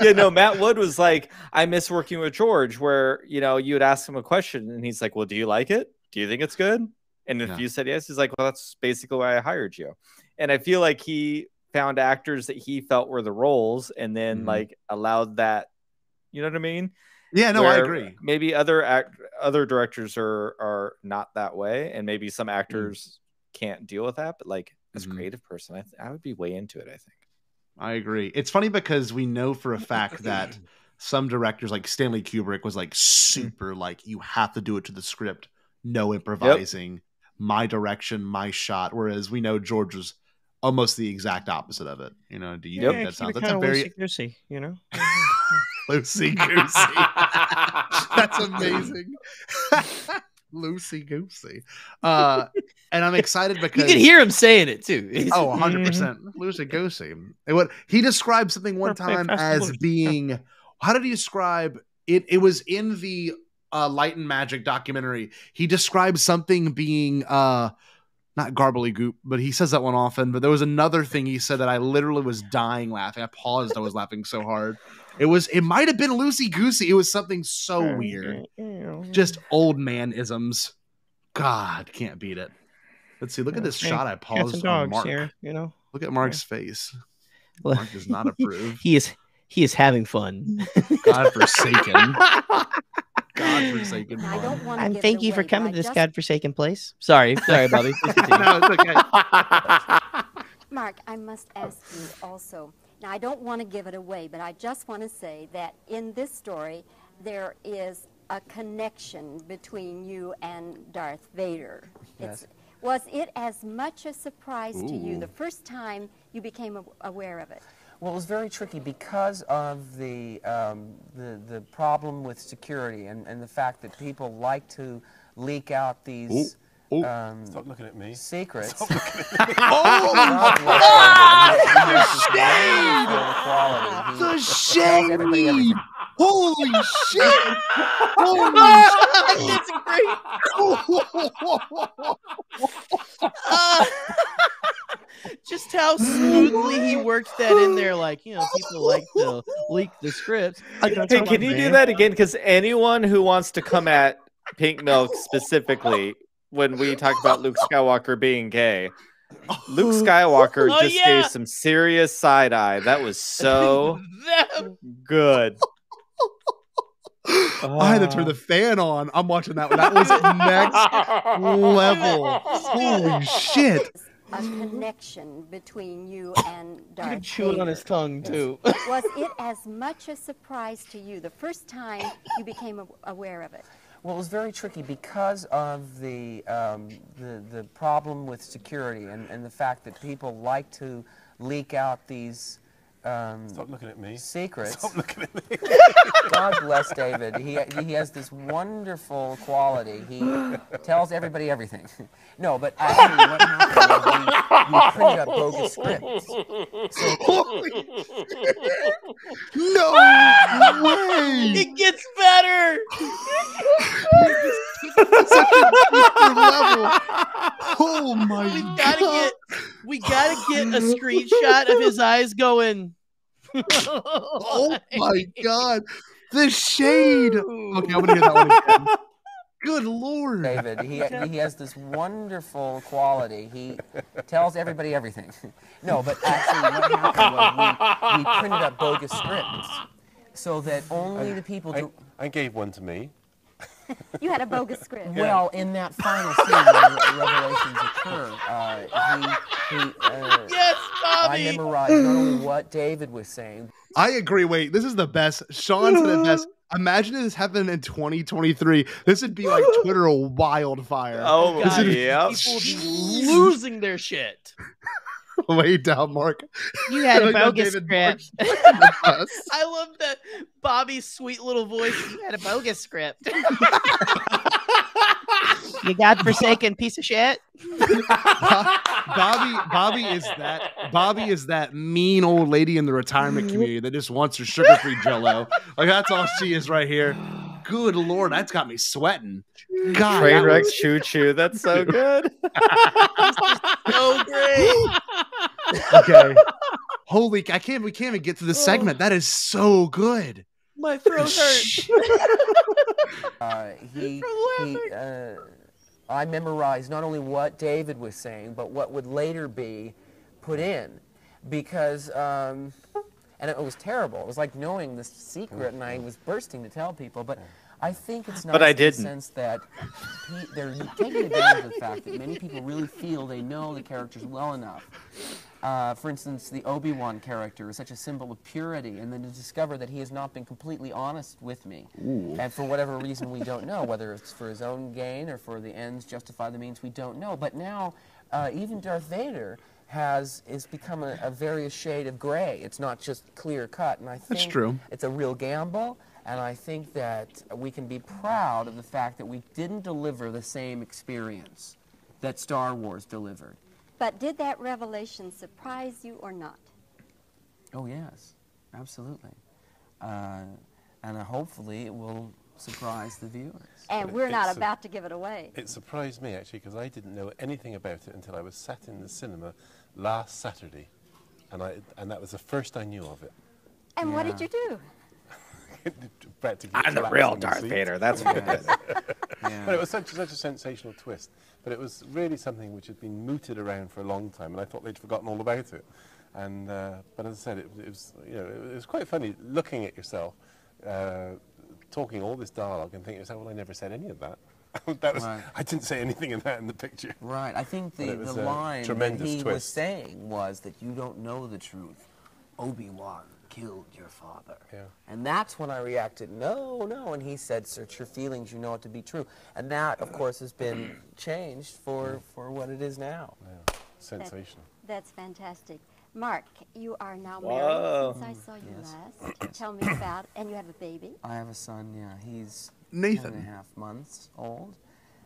yeah, no, Matt Wood was like, I miss working with George, where you know, you would ask him a question and he's like, Well, do you like it? Do you think it's good? And if Yeah. you said yes, he's like, Well, that's basically why I hired you. And I feel like he found actors that he felt were the roles and then Mhm. like allowed that, you know what I mean? Yeah, no, I agree. Maybe other act other directors are are not that way, and maybe some actors can't deal with that. But like as a Mhm. creative person, I, th- I would be way into it. I think. I agree. It's funny because we know for a fact that some directors, like Stanley Kubrick, was like super like you have to do it to the script, no improvising, my direction, my shot. Whereas we know George was almost the exact opposite of it. You know, do you Yeah, think that keep sounds that's a very loosey-goosey, you know. loosey goosey? that's amazing. loosey goosey. Uh, and I'm excited because You can hear him saying it too. Oh, 100 percent loosey goosey. What he described something one time as being how did he describe it? It was in the uh, Light and Magic documentary. He described something being uh not garbly goop, but he says that one often. But there was another thing he said that I literally was dying laughing. I paused. I was laughing so hard. It was. It might have been loosey goosey. It was something so weird. Just old man isms. God, can't beat it. Let's see. Look at this Hey, shot. I cats paused and on dogs Mark. here, you know. Look at Mark's face. Mark does not approve. he is he is having fun. Godforsaken. Godforsaken. I don't want to And give thank you for coming to this just- godforsaken place. Sorry, sorry, Bobbie. Please no, it's okay. Mark, I must ask you also. Now, I don't want to give it away, but I just want to say that in this story, there is a connection between you and Darth Vader. Yes. was it as much a surprise to you the first time you became aware of it? Well, it was very tricky because of the, um, the, the problem with security and, and the fact that people like to leak out these Um, Stop looking at me. secrets. Stop looking at me. Oh, God The The shade! Holy shit! Holy shit! That's Uh, just how smoothly he worked that in there. Like, you know, people like to leak the scripts. Hey, can you do that again? Because anyone who wants to come at Pink Milk specifically when we talk about Luke Skywalker being gay, Luke Skywalker Oh, just yeah. gave some serious side eye. That was so That- good. I had to turn the ah. fan on. I'm watching that one. That was next level. Holy shit. A connection between you and Darth could chew it on his tongue, too. was it as much a surprise to you the first time you became aware of it? Well, it was very tricky because of the, um, the, the problem with security and, and the fact that people like to leak out these um, Stop looking at me. secrets. Stop looking at me. God bless David. He, he has this wonderful quality. He tells everybody everything. No, but actually, what happened was we, we printed up bogus scripts. No way! It gets better. Such a deeper level. Oh my we god. gotta get we gotta get a screenshot of his eyes going. Oh my god. The shade. Okay, I'm gonna hear that one again. Good lord. David, he, he has this wonderful quality. He tells everybody everything. No, but actually, what happened was we, we printed up bogus scripts so that only the people. I, do- I gave one to me. You had a bogus script. Well, in that final scene where revelations occur, uh, he, he uh, Yes, I Bobbie. memorized not only what David was saying. I agree. Wait, this is the best. Sean said it best. Imagine if this happened in 2023. This would be like Twitter wildfire. Oh This my would- yeah. People losing their shit. Way down, Mark. You had a bogus script. Mark's the best. I love that Bobbie's sweet little voice. You had a bogus script. you godforsaken piece of shit. Bobbie, Bobbie is that Bobbie is that mean old lady in the retirement mm-hmm. community that just wants her sugar-free Jello. Like that's all she is right here. Good lord, that's got me sweating. God, Train wreck was- choo choo. That's so good. So great. okay. Holy, I can't. We can't even get to the segment. That is so good. My throat hurts. Uh, he, he, uh, I memorized not only what David was saying, but what would later be put in, because, um, and it was terrible. It was like knowing this secret, and I was bursting to tell people. But I think it's nice But I in the didn't. sense that pe- they're taking advantage of the fact that many people really feel they know the characters well enough. Uh, for instance, the Obi-Wan character is such a symbol of purity, and then to discover that he has not been completely honest with me, and for whatever reason we don't know, whether it's for his own gain or for the ends justify the means, we don't know. But now, uh, even Darth Vader has is become a, a various shade of gray. It's not just clear cut, and I think That's true. it's a real gamble. And I think that we can be proud of the fact that we didn't deliver the same experience that Star Wars delivered. But did that revelation surprise you or not? Oh, yes, absolutely. Uh, and uh, hopefully it will surprise the viewers. And It- we're not it's about to give it away. It surprised me actually because I didn't know anything about it until I was sat in the cinema last Saturday, and I and that was the first I knew of it. And what did you do? Practically I'm the real in the Darth. Vader, that's what it is. But it was such, such a sensational twist. But it was really something which had been mooted around for a long time, and I thought they'd forgotten all about it. And uh, but as I said, it, it was you know it was quite funny looking at yourself, uh, talking all this dialogue and thinking, yourself, well, I never said any of that. that was Right. I didn't say anything in that in the picture. Right. I think But the, it the line that tremendous he was saying was that you don't know the truth. Obi Wan killed your father. Yeah. And that's when I reacted, no, no. And he said, search your feelings, you know it to be true. And that, of course, has been changed for, for what it is now. Yeah. Sensational. That's fantastic. Mark, you are now Whoa. married since I saw you Yes. last. Tell me about, and you have a baby. I have a son, yeah. He's Nathan. 10 and a half months old.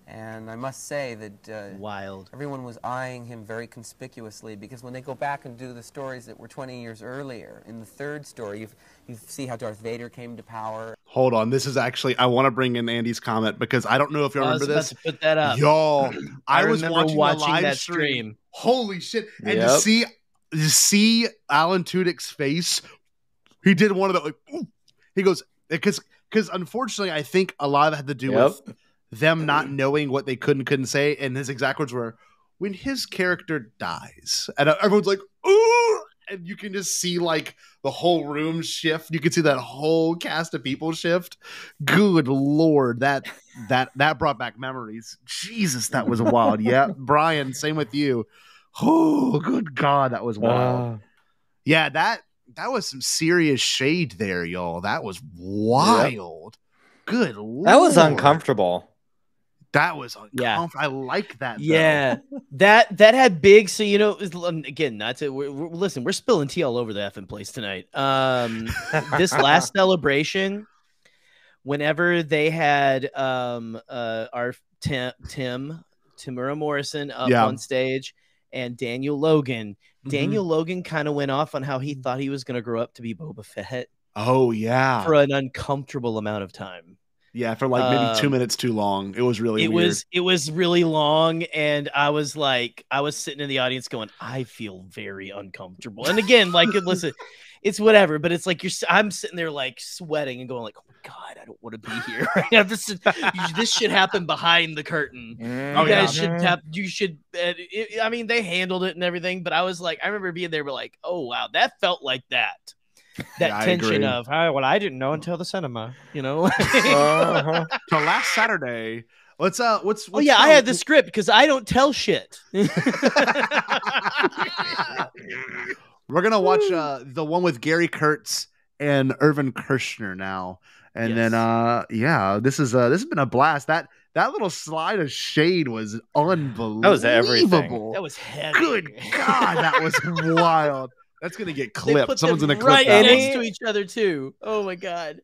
And I must say that uh, wild. Everyone was eyeing him very conspicuously because when they go back and do the stories that were 20 years earlier, in the third story, you've, you see how Darth Vader came to power. Hold on, this is actually I want to bring in Andy's comment because I don't know if you I was remember about this. to put that up. Y'all, I, I was watching, watching the live that stream. stream. Holy shit! And to see to see Alan Tudyk's face, he did one of the like. Ooh. He goes because because unfortunately, I think a lot of it had to do Yep. with them not knowing what they could and couldn't say, and his exact words were, "When his character dies," and everyone's like, "Ooh!" And you can just see like the whole room shift. You can see that whole cast of people shift. Good lord, that that that brought back memories. Jesus, that was wild. Yeah, Bryan, same with you. Oh, good God, that was wild. Uh. yeah, that that was some serious shade there, y'all. That was wild. Good lord. That was uncomfortable. That was uncomfortable. Yeah. I like that. though. Yeah, that that had big. So you know, it was- um, again, not to we're, we're- listen. We're spilling tea all over the effing place tonight. Um, this last celebration, whenever they had um uh our Tim Tim Temuera Morrison up Yeah. on stage and Daniel Logan. Daniel Logan kind of went off on how he thought he was going to grow up to be Boba Fett Oh yeah. for an uncomfortable amount of time. yeah, for like maybe two Um, minutes too long. It was really it weird. was it was really long and i was like i was sitting in the audience going i feel very uncomfortable and again like listen it's whatever but it's like you're I'm sitting there like sweating and going like oh my god i don't want to be here. Right? Now this is, this should happen behind the curtain. You Oh, yeah. guys should have you should uh, it, i mean they handled it and everything but i was like i remember being there but like oh wow that felt like that. That Yeah, tension of "Ah, well i didn't know until the cinema you know? So last Saturday, let's uh, what's, Oh what's yeah, I had the script because I don't tell shit. We're gonna watch uh the one with Gary Kurtz and Irvin Kershner now, and then uh yeah, this is uh this has been a blast. That that little slide of shade was unbelievable. That was everything. That was heavy. Good God, that was wild. That's gonna get They clipped. put Someone's them gonna clip right that. next one. to each other too. Oh my god.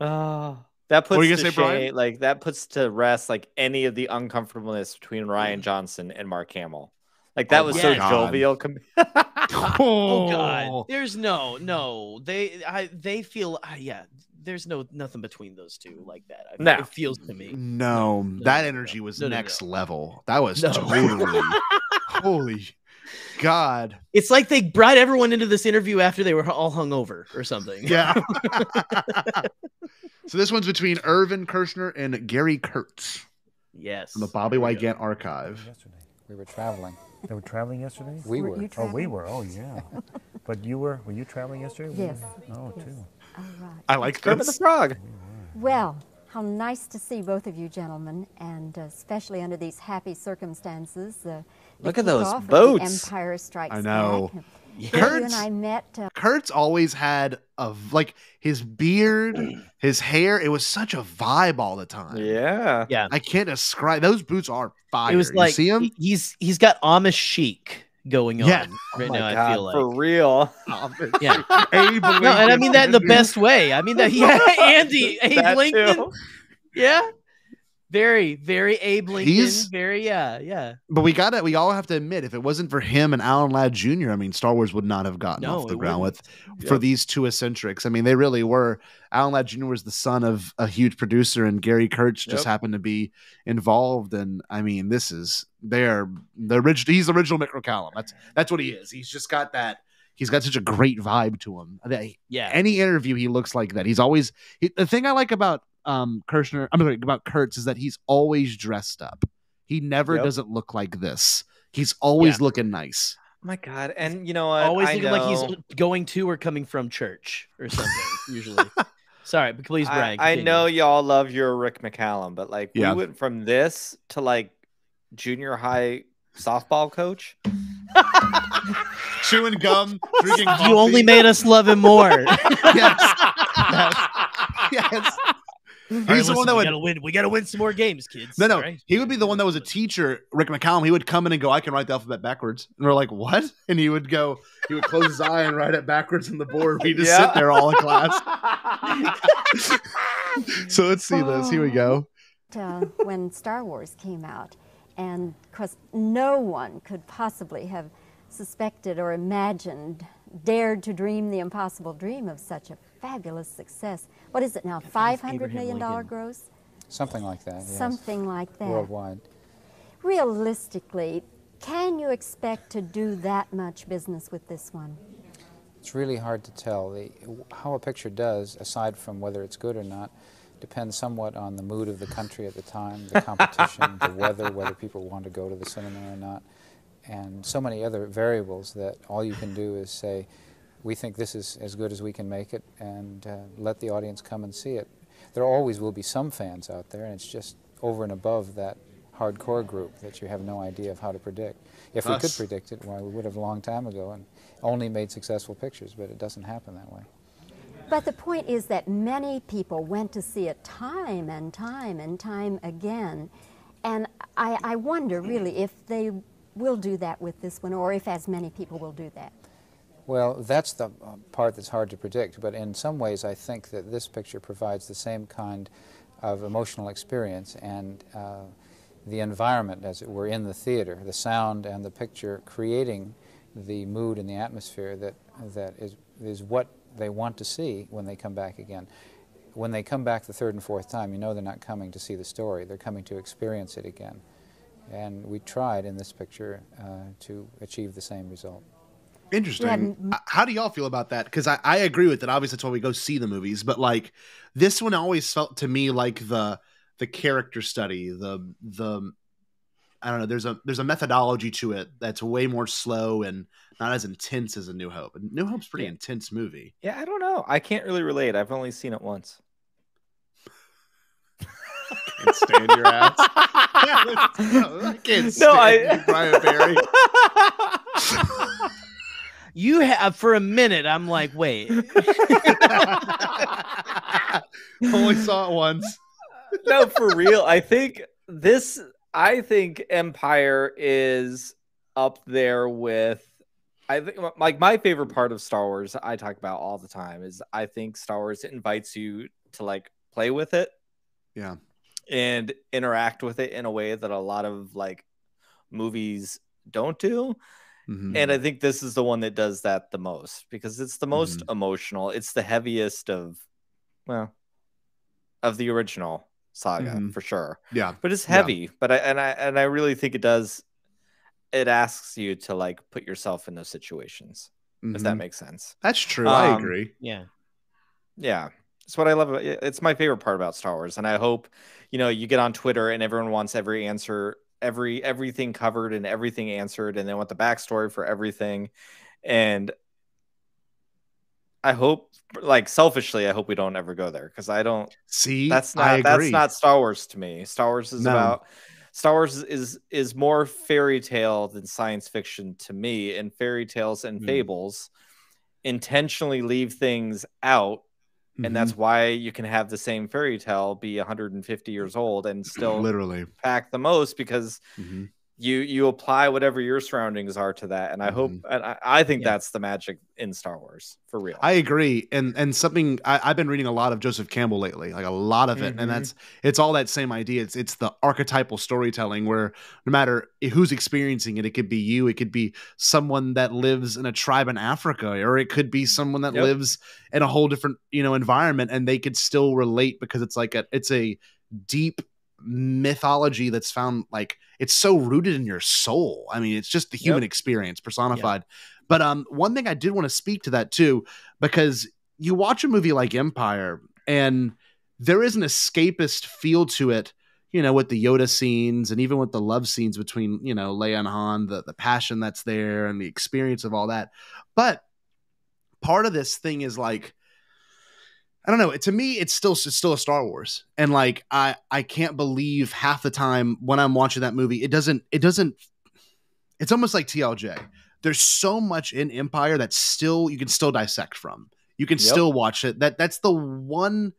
Oh, that What puts you to gonna say, Bryan? like that puts to rest like any of the uncomfortableness between Rian Johnson and Mark Hamill. Like that Oh was my so God. jovial. Com- Oh god. There's no no. They I they feel uh, yeah. There's no nothing between those two like that. I, No. It feels to me. No, that energy was No, no, next no. level. That was No. totally holy God. It's like they brought everyone into this interview after they were all hungover or something. Yeah. so this one's between Irvin Kershner and Gary Kurtz yes. from the Bobbie Wygant archive. We were traveling. They were traveling yesterday? We Were were. Oh, we were. Oh, yeah. but you were, were you traveling yesterday? Yes. Oh, Yes. too. All right. I like Kermit this. the Frog. Well, how nice to see both of you gentlemen, and uh, especially under these happy circumstances. Uh, Look at those kickoff the boats. Empire Strikes I know. Back. Yeah. Bill, and I met. Uh, Kurtz always had a like his beard, his hair. It was such a vibe all the time. Yeah. Yeah. I can't describe. Those boots are fire. It was You see him? he- he's he's got Amish chic going on Yeah. right Oh my now. I feel like for real. Yeah. Abe No, and I mean that in the best way. I mean that he. yeah, Andy, Abe That Lincoln. too. Yeah. Very, very Abe Lincoln. He's- very yeah, yeah. But we got to We all have to admit, if it wasn't for him and Alan Ladd Jr., I mean, Star Wars would not have gotten No, off the ground wouldn't. with for these two eccentrics. I mean, they really were. Alan Ladd Jr. was the son of a huge producer, and Gary Kurtz just Yep. happened to be involved. And I mean, this is they're the original. He's the original Mick McCallum. That's that's what he is. He's just got that. He's got such a great vibe to him. Yeah. any interview he looks like that. He's always he, the thing I like about um Kershner. I'm sorry about Kurtz is that he's always dressed up. He never Yep. doesn't look like this. He's always Yeah. looking nice. my God. And you know what? Always I looking like he's going to or coming from church or something. usually. Sorry, but please, I- I, know y'all love your Rick McCallum, but like Yeah. we went from this to like junior high softball coach. Chewing gum, drinking coffee. You only made us love him more. yes. yes. All He's right, the listen, one that we would gotta win. We gotta win some more games, kids. No, no, all right? he would be the one that was a teacher, Rick McCallum. He would come in and go, "I can write the alphabet backwards," and we're like, "What?" And he would go, he would close his eye and write it backwards on the board. We just Yeah. sit there all in class. so let's see this. Here we go. uh, when Star Wars came out. And because no one could possibly have suspected or imagined, dared to dream the impossible dream of such a fabulous success. What is it now? 500 Abraham million dollar Lincoln. gross? Something like that. Yes. Something like that. Worldwide. Realistically, can you expect to do that much business with this one? It's really hard to tell. The, how a picture does, aside from whether it's good or not, depends somewhat on the mood of the country at the time, the competition, the weather, whether people want to go to the cinema or not, and so many other variables that all you can do is say, we think this is as good as we can make it, and uh, let the audience come and see it. There always will be some fans out there, and it's just over and above that hardcore group that you have no idea of how to predict. If we could predict it, why we would have a long time ago and only made successful pictures, but it doesn't happen that way. But the point is that many people went to see it time and time and time again. And I, I wonder really if they will do that with this one or if as many people will do that. Well, that's the uh, part that's hard to predict, but in some ways I think that this picture provides the same kind of emotional experience and uh, the environment, as it were, in the theater, the sound and the picture creating the mood and the atmosphere that, that is, is what they want to see when they come back again. When they come back the third and fourth time, you know they're not coming to see the story, they're coming to experience it again. And we tried in this picture uh, to achieve the same result. Interesting. Yeah, How do y'all feel about that? Because I, I agree with it. Obviously, that's why we go see the movies. But like this one always felt to me like the the character study, the the I don't know. There's a there's a methodology to it that's way more slow and not as intense as a New Hope. And New Hope's a pretty intense movie. Yeah, I don't know. I can't really relate. I've only seen it once. Can't stand your ass. I can't stand No, I- you, Bryan Barry. You have for a minute. I'm like, wait. Only saw it once. no, for real. I think this. I think Empire is up there with. I think like my favorite part of Star Wars. I talk about all the time is I think Star Wars invites you to like play with it Yeah. and interact with it in a way that a lot of like movies don't do. Mhm. And I think this is the one that does that the most because it's the most Mm-hmm. emotional. It's the heaviest of, well, of the original saga Mhm. for sure. Yeah. But it's Yeah. heavy. But I and I and I really think it does. It asks you to like put yourself in those situations. If that Mhm. makes sense. That's true. I Um, agree. Yeah. Yeah. It's what I love. About, it's my favorite part about Star Wars, and I hope you know you get on Twitter and everyone wants every answer, every everything covered and everything answered, and they want the backstory for everything. And I hope, like selfishly, I hope we don't ever go there because I don't see. That's not that's not Star Wars to me. Star Wars is No. about Star Wars is is more fairy tale than science fiction to me, and fairy tales and Hmm. fables intentionally leave things out Mm-hmm. and that's why you can have the same fairy tale be 150 years old and still literally pack the most because Mhm. You you apply whatever your surroundings are to that and i hope Mm-hmm. and I, I think that's the magic in star wars for real I agree, and and something I, I've been reading a lot of Joseph Campbell lately, like a lot of it, Mhm. and that's it's all that same idea. It's it's the archetypal storytelling where no matter who's experiencing it, it could be you, it could be someone that lives in a tribe in Africa, or it could be someone that Yep. lives in a whole different you know environment, and they could still relate because it's like a it's a deep mythology that's found like it's so rooted in your soul. I mean, it's just the human Yep. experience personified. But um, one thing I did want to speak to that too, because you watch a movie like Empire, and there is an escapist feel to it. you know, with the Yoda scenes and even with the love scenes between, you know, Leia and Han, the, the passion that's there and the experience of all that. But part of this thing is like, I don't know. To me, it's still it's still a Star Wars, and like I I can't believe half the time when I'm watching that movie, it doesn't it doesn't. It's almost like TLJ. There's so much in Empire that still you can still dissect from. You can Yep. still watch it. That that's the one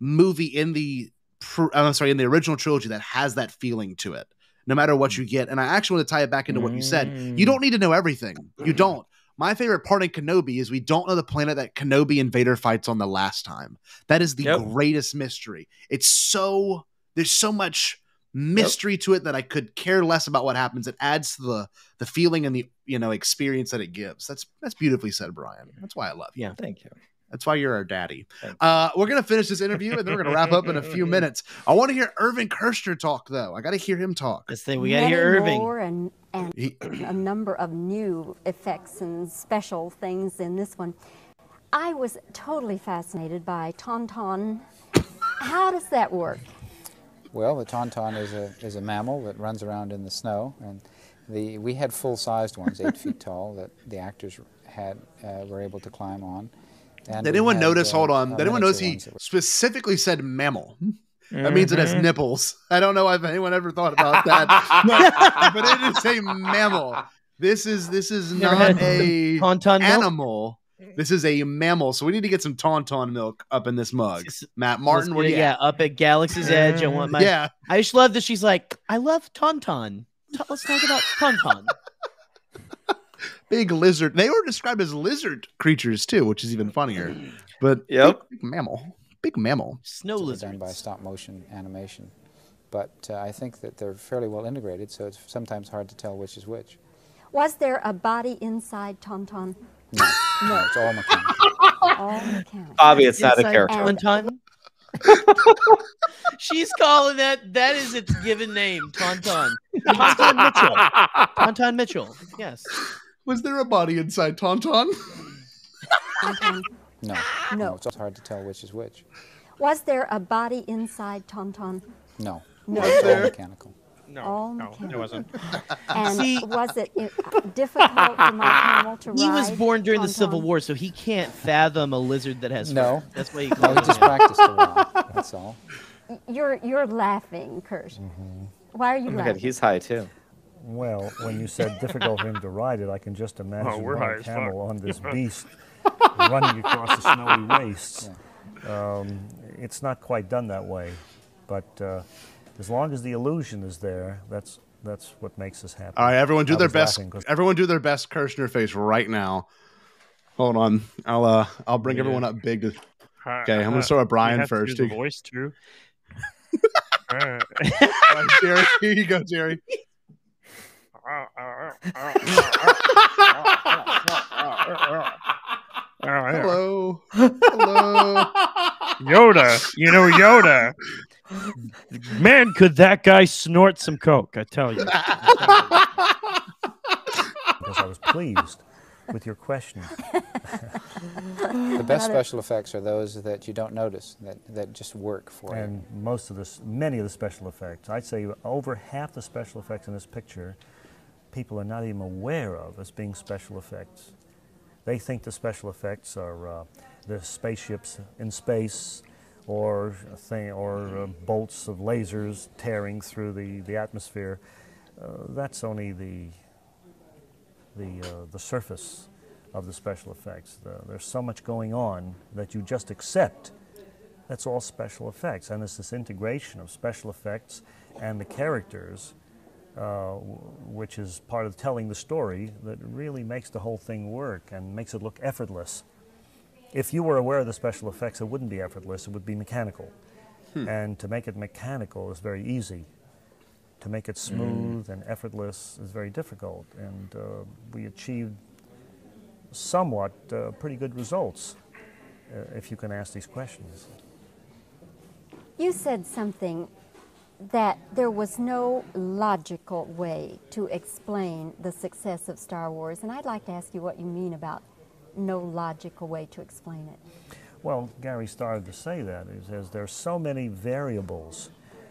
movie in the uh, I'm sorry in the original trilogy that has that feeling to it. No matter what mm. you get, and I actually want to tie it back into what you said. You mm. don't need to know everything. You don't. My favorite part in Kenobi is we don't know the planet that Kenobi and Vader fights on the last time. That is the Yep. greatest mystery. It's so there's so much mystery to it that I could care less about what happens. It adds to the the feeling and the you know experience that it gives. That's that's beautifully said, Bryan. That's why I love you. Yeah. Thank you. That's why you're our daddy. Uh, we're gonna finish this interview and then we're gonna wrap up in a few minutes. I want to hear Irvin Kershner talk though. I got to hear him talk. This thing we gotta hear Irving. More and, and a number of new effects and special things in this one. I was totally fascinated by Tauntaun. How does that work? Well, the tauntaun is a, is a mammal that runs around in the snow, and the, we had full-sized ones, eight feet tall, that the actors had uh, were able to climb on. And Did anyone had, notice? uh, hold on. Did anyone notice he ones that were- specifically said mammal? That means it has Mhm. nipples. I don't know if anyone ever thought about that, but, but it is a mammal. This is this is Never not a tauntaun milk? animal. This is a mammal. So we need to get some tauntaun milk up in this mug. Matt Martin, where get you it, yeah, at? up at Galaxy's Edge. I want my. Yeah. I just love that she's like, I love Tauntaun. Ta- let's talk about Tauntaun. Big lizard. They were described as lizard creatures too, which is even funnier. But Yep. big, big mammal. Big mammal. Snow that were done by stop motion animation. But uh, I think that they're fairly well integrated, so it's sometimes hard to tell which is which. Was there a body inside Tauntaun? No, No. it's all mechanical. All mechanical. Bobbie, it's not a character. Tauntaun. She's calling that. That is its given name, Tauntaun. Tauntaun Mitchell. Tauntaun Mitchell. Yes. Was there a body inside Tauntaun? Tauntaun. No, No. it's hard to tell which is which. Was there a body inside Tauntaun? No, No. it's all mechanical. No, All no, mechanical. it wasn't. And See- was it uh, difficult for my camel to ride? He was born during the Civil War, so he can't fathom a lizard that has No. fur. That's why he No, calls he it just that. practiced a while. That's all. You're you're laughing, Kurt. Why are you Oh my laughing? God, he's high too. Well, when you said difficult for him to ride it, I can just imagine we're high one as camel on this beast running across the snowy wastes. Um, it's not quite done that way, but uh, as long as the illusion is there, that's that's what makes us happy. All right, everyone do I their best. Everyone do their best Kershner face right now. Hold on. I'll uh I'll bring Yeah. everyone up big. to- Uh, Okay, I'm gonna uh, start with Bryan have to first. do the voice too. Uh, All right, Jerry, here you go, Jerry. Oh, Hello. Hello. Yoda, you know Yoda. Man, could that guy snort some coke? I tell you. because I was pleased with your question. The best special effects are those that you don't notice, that, that just work for you. And most of this, many of the special effects, I'd say over half the special effects in this picture, people are not even aware of as being special effects. They think the special effects are uh, the spaceships in space, or thing, or uh, bolts of lasers tearing through the, the atmosphere. Uh, that's only the the uh, the surface of the special effects. The, there's so much going on that you just accept. That's all special effects, and it's this integration of special effects and the characters, uh, which is part of telling the story, that really makes the whole thing work and makes it look effortless. If you were aware of the special effects, it wouldn't be effortless; it would be mechanical. Hmm. And to make it mechanical is very easy. To make it smooth and effortless is very difficult, and uh, we achieved somewhat uh, pretty good results, uh, if you can ask these questions. You said something that there was no logical way to explain the success of Star Wars, and I'd like to ask you what you mean about no logical way to explain it. Well, Gary started to say that. He says there's so many variables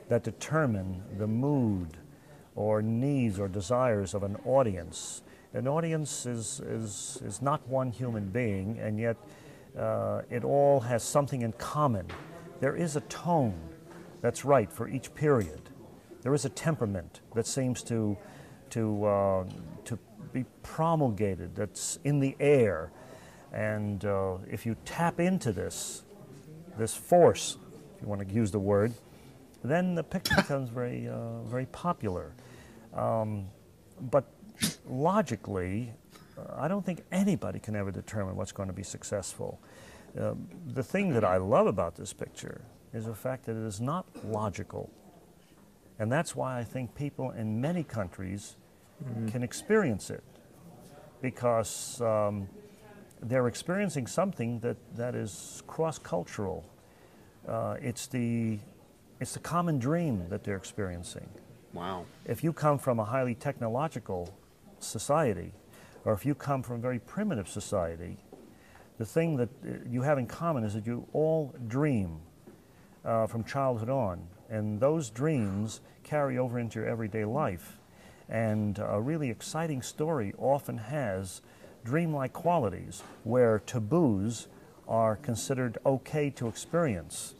that determine the mood or needs or desires of an audience. An audience is, is, is not one human being, and yet uh, it all has something in common. There is a tone that's right for each period. There is a temperament that seems to, to, uh, to be promulgated, that's in the air. And uh, if you tap into this, this force, if you want to use the word, then the picture becomes very, uh, very popular. Um, but logically, uh, I don't think anybody can ever determine what's going to be successful. Um, the thing that I love about this picture is the fact that it is not logical. And that's why I think people in many countries Mm-hmm. can experience it because um, they're experiencing something that, that is cross cultural. Uh, it's, the, it's the common dream that they're experiencing. Wow. If you come from a highly technological society, or if you come from a very primitive society, the thing that uh, you have in common is that you all dream uh, from childhood on, and those dreams carry over into your everyday life. And a really exciting story often has dreamlike qualities where taboos are considered okay to experience,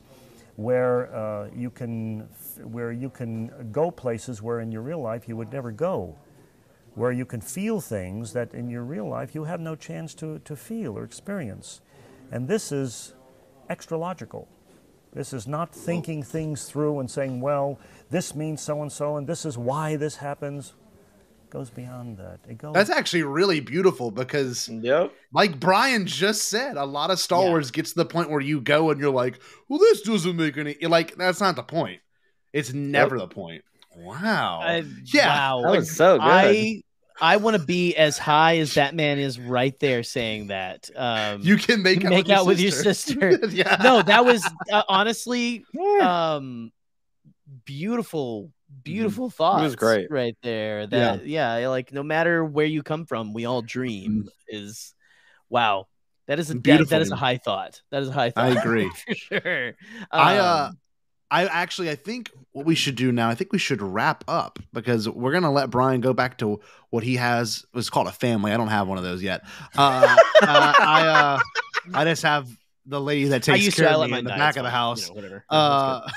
where uh, you can where you can go places where in your real life you would never go, where you can feel things that in your real life you have no chance to, to feel or experience. And this is extra logical. This is not thinking things through and saying, well, this means so and so, and this is why this happens. It goes beyond that. It goes. That's actually really beautiful because, like Bryan just said, a lot of Star Wars gets to the point where you go and you're like, "Well, this doesn't make any." you're Like that's not the point. It's never the point. Wow. I- yeah, wow. That was so good. I I want to be as high as that man is right there saying that. Um, You can make out with your out with your sister. sister. Yeah. No, that was uh, honestly um, beautiful, beautiful thoughts. great. right there. That yeah. like no matter where you come from, we all dream. Is wow. That is a that, that is a high thought. That is a high thought. I agree. for sure. I uh Um, I actually I think what we should do now, I think we should wrap up because we're gonna let Bryan go back to what he has it's called a family. I don't have one of those yet. Uh, uh I uh I just have the lady that takes care of me in the back of the house. you know, whatever. Uh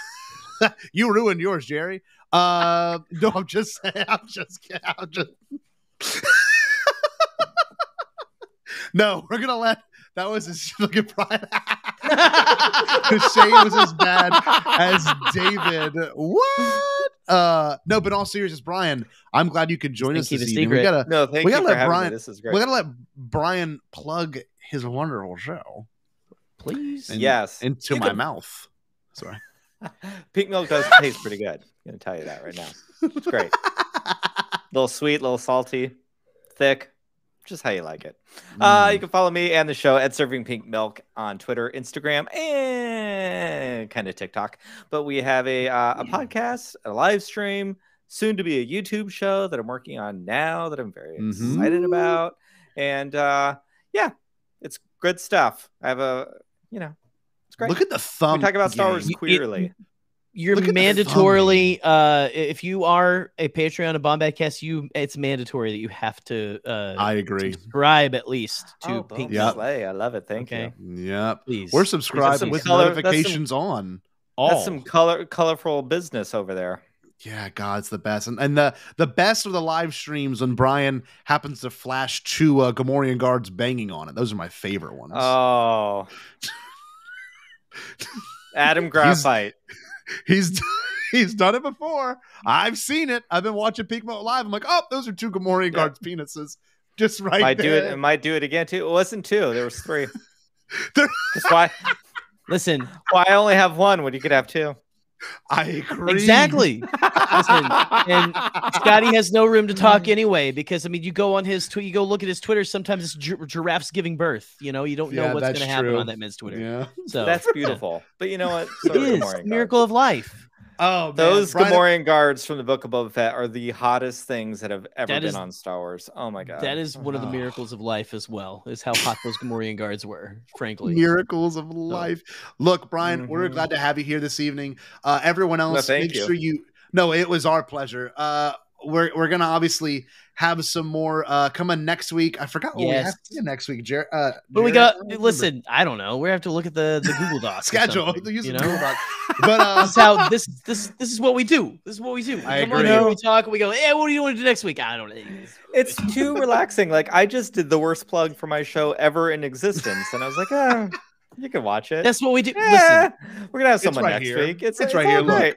you ruined yours, Jerry. Uh no, I'm just saying I'm just kidding. I'm just No, we're gonna let that was as look at Bryan. Shane was as bad as David. What? Uh no, but all seriousness, Bryan, I'm glad you could join gonna us this it evening. We gotta No, thank we you gotta for let having me. Bryan This is great. we gotta let Bryan plug his wonderful show. Please. And- Yes. Into You my can- mouth. Sorry. Pink milk does taste pretty good. I'm gonna tell you that right now. It's great. little sweet, little salty, thick, just how you like it. Uh, you can follow me and the show at Serving Pink Milk on Twitter, Instagram, and kind of TikTok. But we have a uh, a podcast, a live stream, soon to be a YouTube show that I'm working on now that I'm very Mhm. excited about. And uh, yeah, it's good stuff. I have a, you know, it's great. Look at the thumb. We talk about Star Wars game. queerly. You're Look mandatorily uh if you are a Patreon of Bombadcast, you it's mandatory that you have to uh I agree. subscribe at least to Oh, Pink boom, Yep. slay. I love it. Thank Okay. you. Yep. Please. We're That's subscribed with color- that's some- notifications on. All. That's some color colorful business over there. Yeah, God, it's the best. And, and the the best of the live streams when Bryan happens to flash two uh, Gamorrean guards banging on it. Those are my favorite ones. Oh. Adam Graphite. he's he's he's done it before. I've seen it. I've been watching Pink Milk Live. I'm like, oh, those are two Gamorrean guards' penises. Just right might do there. it. It might do it again too. It wasn't two. There was three. There- why. Listen, Why I only have one when you could have two. I agree. exactly. Listen, and Scotty has no room to talk anyway because I mean, you go on his tweet, you go look at his Twitter. Sometimes it's gi- giraffes giving birth. You know, you don't know Yeah, what's going to happen on that man's Twitter. Yeah. So That's beautiful. But you know what? it So is Gamorrean miracle of life. Oh, man. Those Bryan- Gamorrean guards from the Book of Boba Fett are the hottest things that have ever That been is- on Star Wars. Oh my god. That is one of the miracles of life as well, is how hot those Gamorrean guards were, frankly. Miracles of life. Look, Bryan, we're Mhm. glad to have you here this evening. Uh, everyone else, thank make you. sure you. No, it was our pleasure. Uh, we're we're gonna obviously have some more uh coming next week. I forgot what we Yes. have to do next week. Jer- uh, But we Jared, got I listen. I don't know. We have to look at the the Google Docs or schedule. Use You know, Google Doc. But uh, this is how this this this is what we do. This is what we do. We I come on agree. here, we talk, and we go. Yeah, what do you want to do next week? I don't know. It's too relaxing. Like I just did the worst plug for my show ever in existence, and I was like, ah, you can watch it. That's what we do. Yeah, we're gonna have someone right next here. week. It's, It's it's right here, look. great.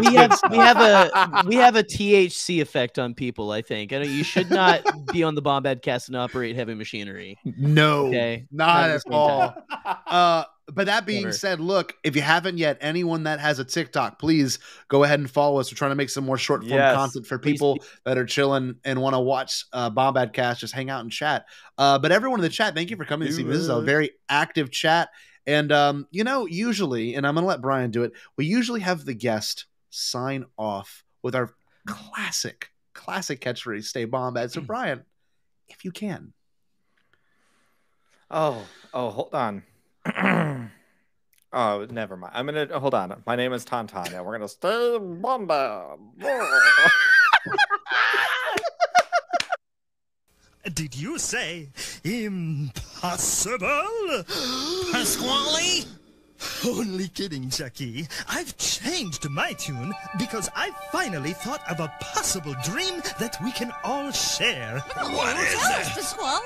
we have we have a we have a THC effect on people. I think. I know you should not be on the Bombadcast and operate heavy machinery. No, Okay. not Not at at the same all. Uh, but that being Never. said, look, if you haven't yet, anyone that has a TikTok, please go ahead and follow us. We're trying to make some more short form Yes. content for people that are chilling and want to watch uh, Bombadcast, just hang out and chat. Uh, but everyone in the chat, thank you for coming this Do evening. This is a very active chat. And, um, you know, usually, and I'm going to let Bryan do it, we usually have the guest sign off with our classic, classic catchphrase, stay Bombad. So, Bryan, if you can. Oh, oh, hold on. oh, never mind. I'm gonna hold on. My name is Tauntaun, and we're gonna stay Bomba. Did you say impossible? Pasquale? Only kidding, Jackie. I've changed my tune because I finally thought of a possible dream that we can all share. What is it? Pasquale?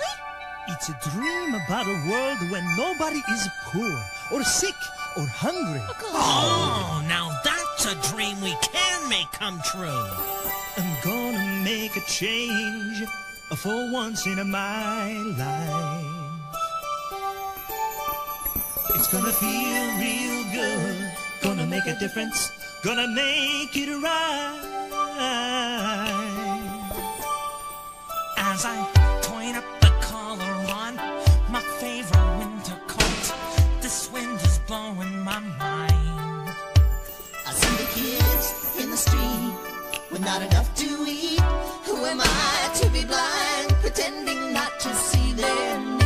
It's a dream about a world when nobody is poor or sick or hungry. Oh, now that's a dream we can make come true. I'm gonna make a change for once in my life. It's gonna feel real good, gonna make a difference, gonna make it right. As I street. With not enough to eat. Who am I to be blind, pretending not to see their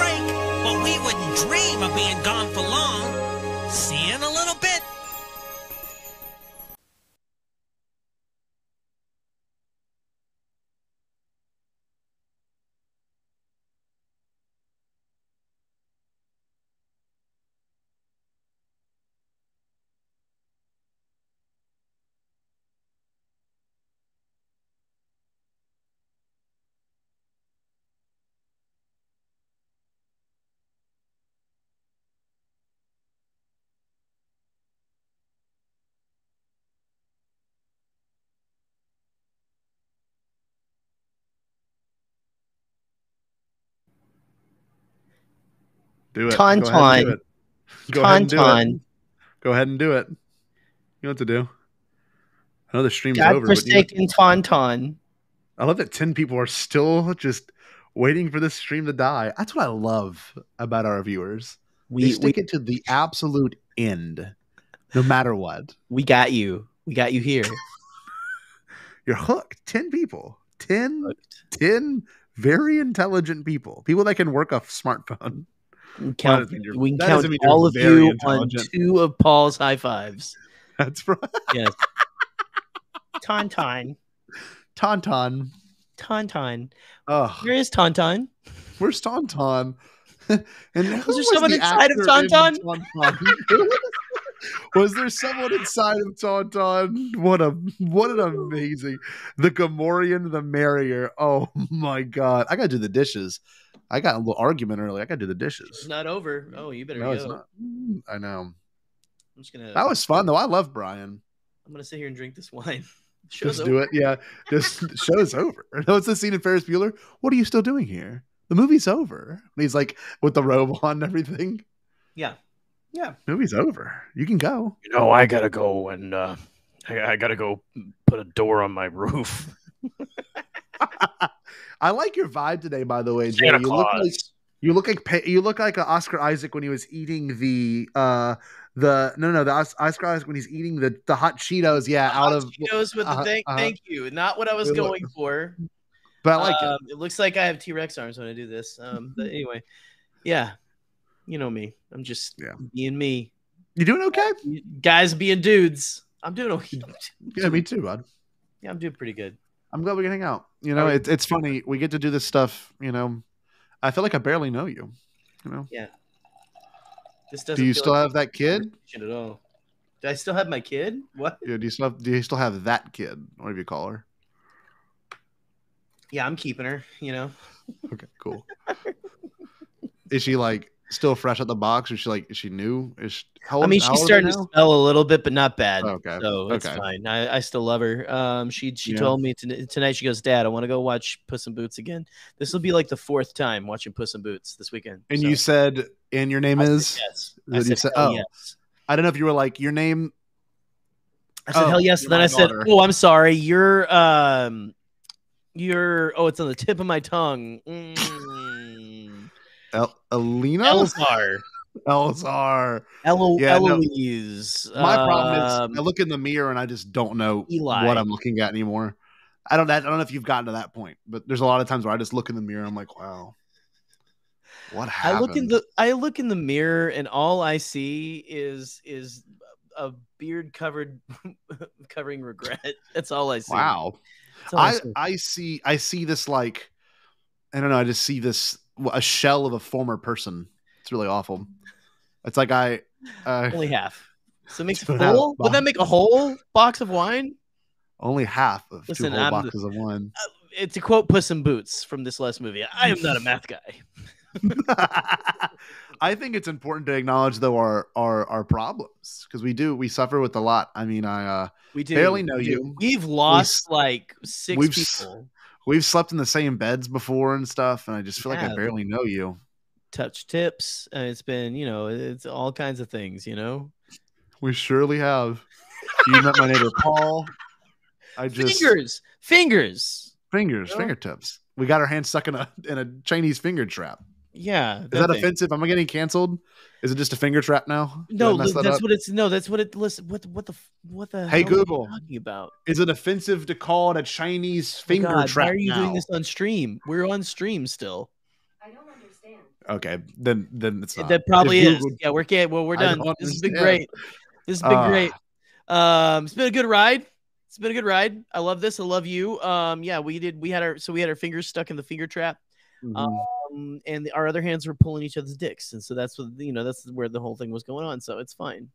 break, but we wouldn't dream of being gone for long. See you in a little bit. Do it. Go ahead and do Tauntaun. it. Go ahead and do it. Go ahead and do it. You know what to do. I know the stream's over, but you Godforsaken Tauntaun. I love that 10 people are still just waiting for this stream to die. That's what I love about our viewers. We they stick we, it to the absolute end, no matter what. we got you. We got you here. You're hooked. 10 people. 10, 10 very intelligent people. People that can work a smartphone. We can count, doesn't mean you're- we count doesn't mean you're all of you on two of Paul's high fives. That's right. Yes. Tauntaun. Tauntaun. Tauntaun. Oh, Where is Tauntaun? where's Tauntaun? and who Was there someone the inside of in Tauntaun? Tauntaun? was there someone inside of Tauntaun? What a what an amazing the Gamorrean the merrier. Oh my god. I gotta do the dishes. I got a little argument earlier. I gotta do the dishes. It's not over. Oh, you better No, go. it's not. Mm, I know. I'm just gonna. That was fun though. I love Bryan. I'm gonna sit here and drink this wine. Just Show's do over. it. Yeah. Just the show's over. No, it's the scene in Ferris Bueller. What are you still doing here? The movie's over. And he's like with the robe on and everything. Yeah. Yeah. Movie's over. You can go. You know, I gotta go and uh, I, I gotta go put a door on my roof. I like your vibe today, by the way, Jay. You look like you look like you look like uh, Oscar Isaac when he was eating the uh the no no the Os- Oscar Isaac when he's eating the the hot Cheetos. Yeah, out of Cheetos with the uh-huh, thank, uh-huh. thank you. Not what I was going for. But I like it. um, it. looks like I have T Rex arms when I do this. Um, but anyway, yeah, you know me. I'm just being me. You doing okay? Guys being dudes. I'm doing okay. Yeah, me too, bud. Yeah, I'm doing pretty good. I'm glad we can hang out. You know, oh, it's it's funny. We get to do this stuff. You know, I feel like I barely know you. You know, Yeah. This do doesn't. you still like have that kid? at all? Do I still have my kid? What? Yeah, do you still have, do you still have that kid? Whatever you call her. Yeah, I'm keeping her. You know. Okay, cool. is she like still fresh out the box? Or is she like is she new? Is she, how I mean, she's old are they starting to smell a little bit, but not bad. Okay, so it's okay. fine. I, I still love her. Um, she she Yeah. told me to, tonight. She goes, Dad, I want to go watch Puss in Boots again. This will be like the fourth time watching Puss in Boots this weekend. And So, you said, and your name I said is? yes. I said, said- oh, yes. I don't know if you were like your name. I said Oh, hell yes. you're Then I said, daughter. oh, I'm sorry. You're um, you're oh, it's on the tip of my tongue. Mm. El- Alina. Elzar. Elzar. Elo- Yeah, no. Eloise. My problem Um, is I look in the mirror and I just don't know Eli. what I'm looking at anymore. I don't. I don't know if you've gotten to that point, but there's a lot of times where I just look in the mirror. and I'm like, wow, what happened? I look in the I look in the mirror and all I see is is a beard covered covering regret. That's all I see. Wow. All I I see. I see I see this like I don't know. I just see this a shell of a former person. It's really awful. It's like I uh, Only half. So it makes a Two and a half full. Would that make a whole box of wine? only half of Listen, two whole I'm boxes of wine. It's a quote Puss in Boots from this last movie. I am not a math guy. I think it's important to acknowledge though our our our problems because we do we suffer with a lot. I mean, I uh We do barely know we do. you. We've We lost s- like 6 we've people. We've slept in the same beds before and stuff, and I just feel like I barely know you. Touch tips. And it's been, you know, it's all kinds of things, you know. We surely have. You met my neighbor Paul. I just Fingers. Fingers. fingers, You know? fingertips. We got our hands stuck in a in a Chinese finger trap. Yeah. Is that thing. offensive? Am I getting canceled? Is it just a finger trap now? Did No, mess that that's up? what it's. No, that's what it. Listen, what what the what the Hey hell are you Google, talking about? is it offensive to call it a Chinese Oh, finger God, trap? Why are you now? doing this on stream? We're on stream still. I don't understand. Okay, then then it's not. That probably If is. Google- Yeah, we're getting. Well, we're done. This has been great. This has been Ah. great. Um, it's been a good ride. It's been a good ride. I love this. I love you. Um, yeah, we did. We had our so we had our fingers stuck in the finger trap. Mhm. Um, and the, our other hands were pulling each other's dicks, and so that's what you know. That's where the whole thing was going on. So it's fine.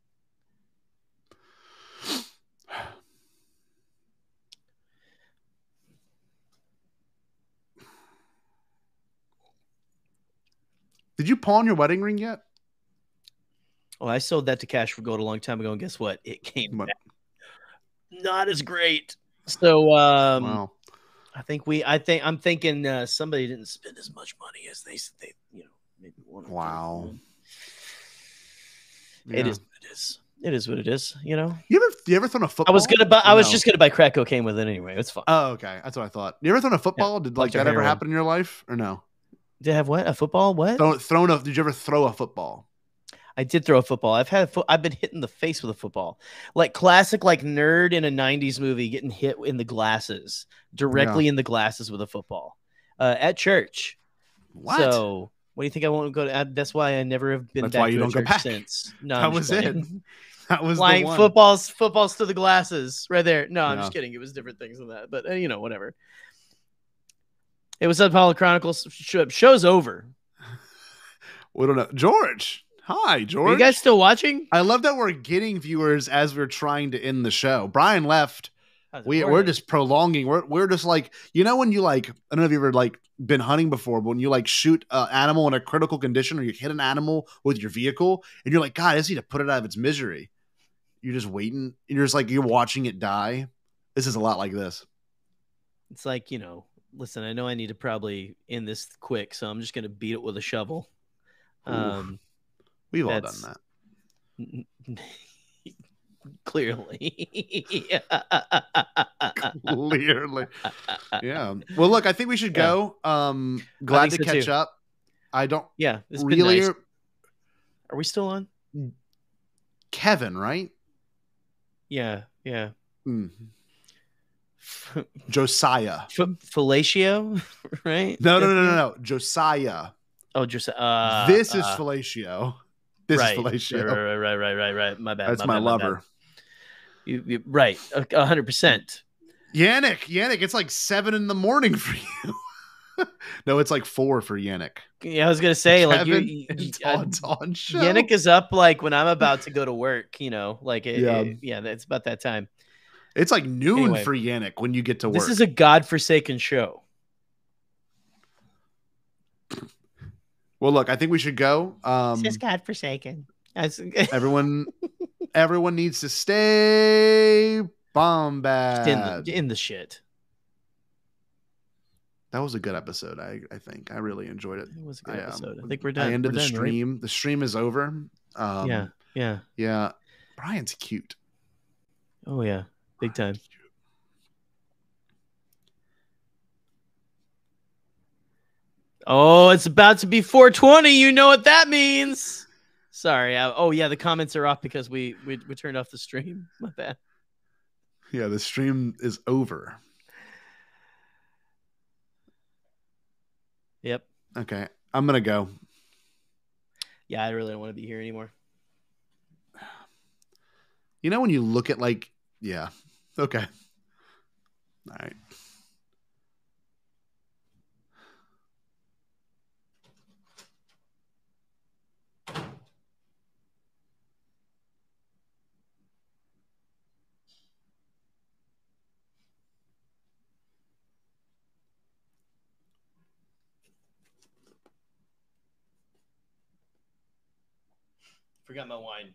Did you pawn your wedding ring yet? Oh, I sold that to Cash for Gold a long time ago, and guess what? It came back not as great. So um, Wow. I think we. I think I'm thinking uh, somebody didn't spend as much money as they they you know maybe wanted. Wow. It Yeah. is. what It is. It is what it is. You know. You ever you ever thrown a football? I was gonna buy. I was no? just gonna buy crack cocaine with it anyway. It's fine. Oh, okay. That's what I thought. You ever thrown a football? Did like that ever happen in your life or no? Did I have what? A football? What? Thrown, thrown a? Did you ever throw a football? I did throw a football. I've had a fo- I've been hit in the face with a football. Like classic like nerd in a 90s movie getting hit in the glasses, directly Yeah. in the glasses with a football. Uh, at church. What? So what do you think I won't go to? uh, that's why I never have been That's back why you to don't go church back. since. No, that was it. That was the one. footballs, footballs to the glasses, right there. No, I'm Yeah. just kidding. It was different things than that, but uh, you know, whatever. It was Apollo Chronicles. Show, show's over. We don't know. George. Hi, George. Are you guys still watching? I love that we're getting viewers as we're trying to end the show. Bryan left. We, we're just prolonging. We're, we're just like, you know, when you like, I don't know if you've ever like been hunting before, but when you like shoot an animal in a critical condition or you hit an animal with your vehicle and you're like, God, I just need to put it out of its misery. You're just waiting. And you're just like, you're watching it die. This is a lot like this. It's like you know. Listen, I know I need to probably end this quick, so I'm just gonna beat it with a shovel. Ooh. Um, We've all done that. Clearly. Clearly. Yeah. Well, look, I think we should Yeah. go. Um, glad to so, catch too. up. I don't Yeah, it's really. nice. Are we still on? Kevin, right? Yeah, yeah. Mm. Josiah. F- fellatio, right? No, no, no, no, no. Josiah. Oh, just uh, this is uh, fellatio. This right, is fellatio. Right, right, right, right, right, right. My bad. That's my, bad, bad. lover. You, you, right, hundred percent. Yannick, Yannick, it's like seven in the morning for you. no, it's like four for Yannick. Yeah, I was gonna say like you, you, uh, show. Yannick is up like when I'm about to go to work. You know, like it, Yeah. it- yeah, it's about that time. It's like noon Anyway. for Yannick when you get to work. This is a godforsaken show. Well, look, I think we should go. Um, godforsaken. everyone, everyone needs to stay bombad. in the in the shit. That was a good episode. I, I think I really enjoyed it. It was a good I, um, episode. I think we're done. I done. ended We're the done, right? stream. The stream is over. Um, Yeah, yeah. yeah. Bryan's cute. Oh yeah, big time. Oh, it's about to be 420. You know what that means. Sorry. I, oh yeah, the comments are off because we, we we turned off the stream. My bad. Yeah, the stream is over. Yep. Okay, I'm gonna go. Yeah, I really don't want to be here anymore. You know when you look at like, yeah, okay, all right. Forgot my wine.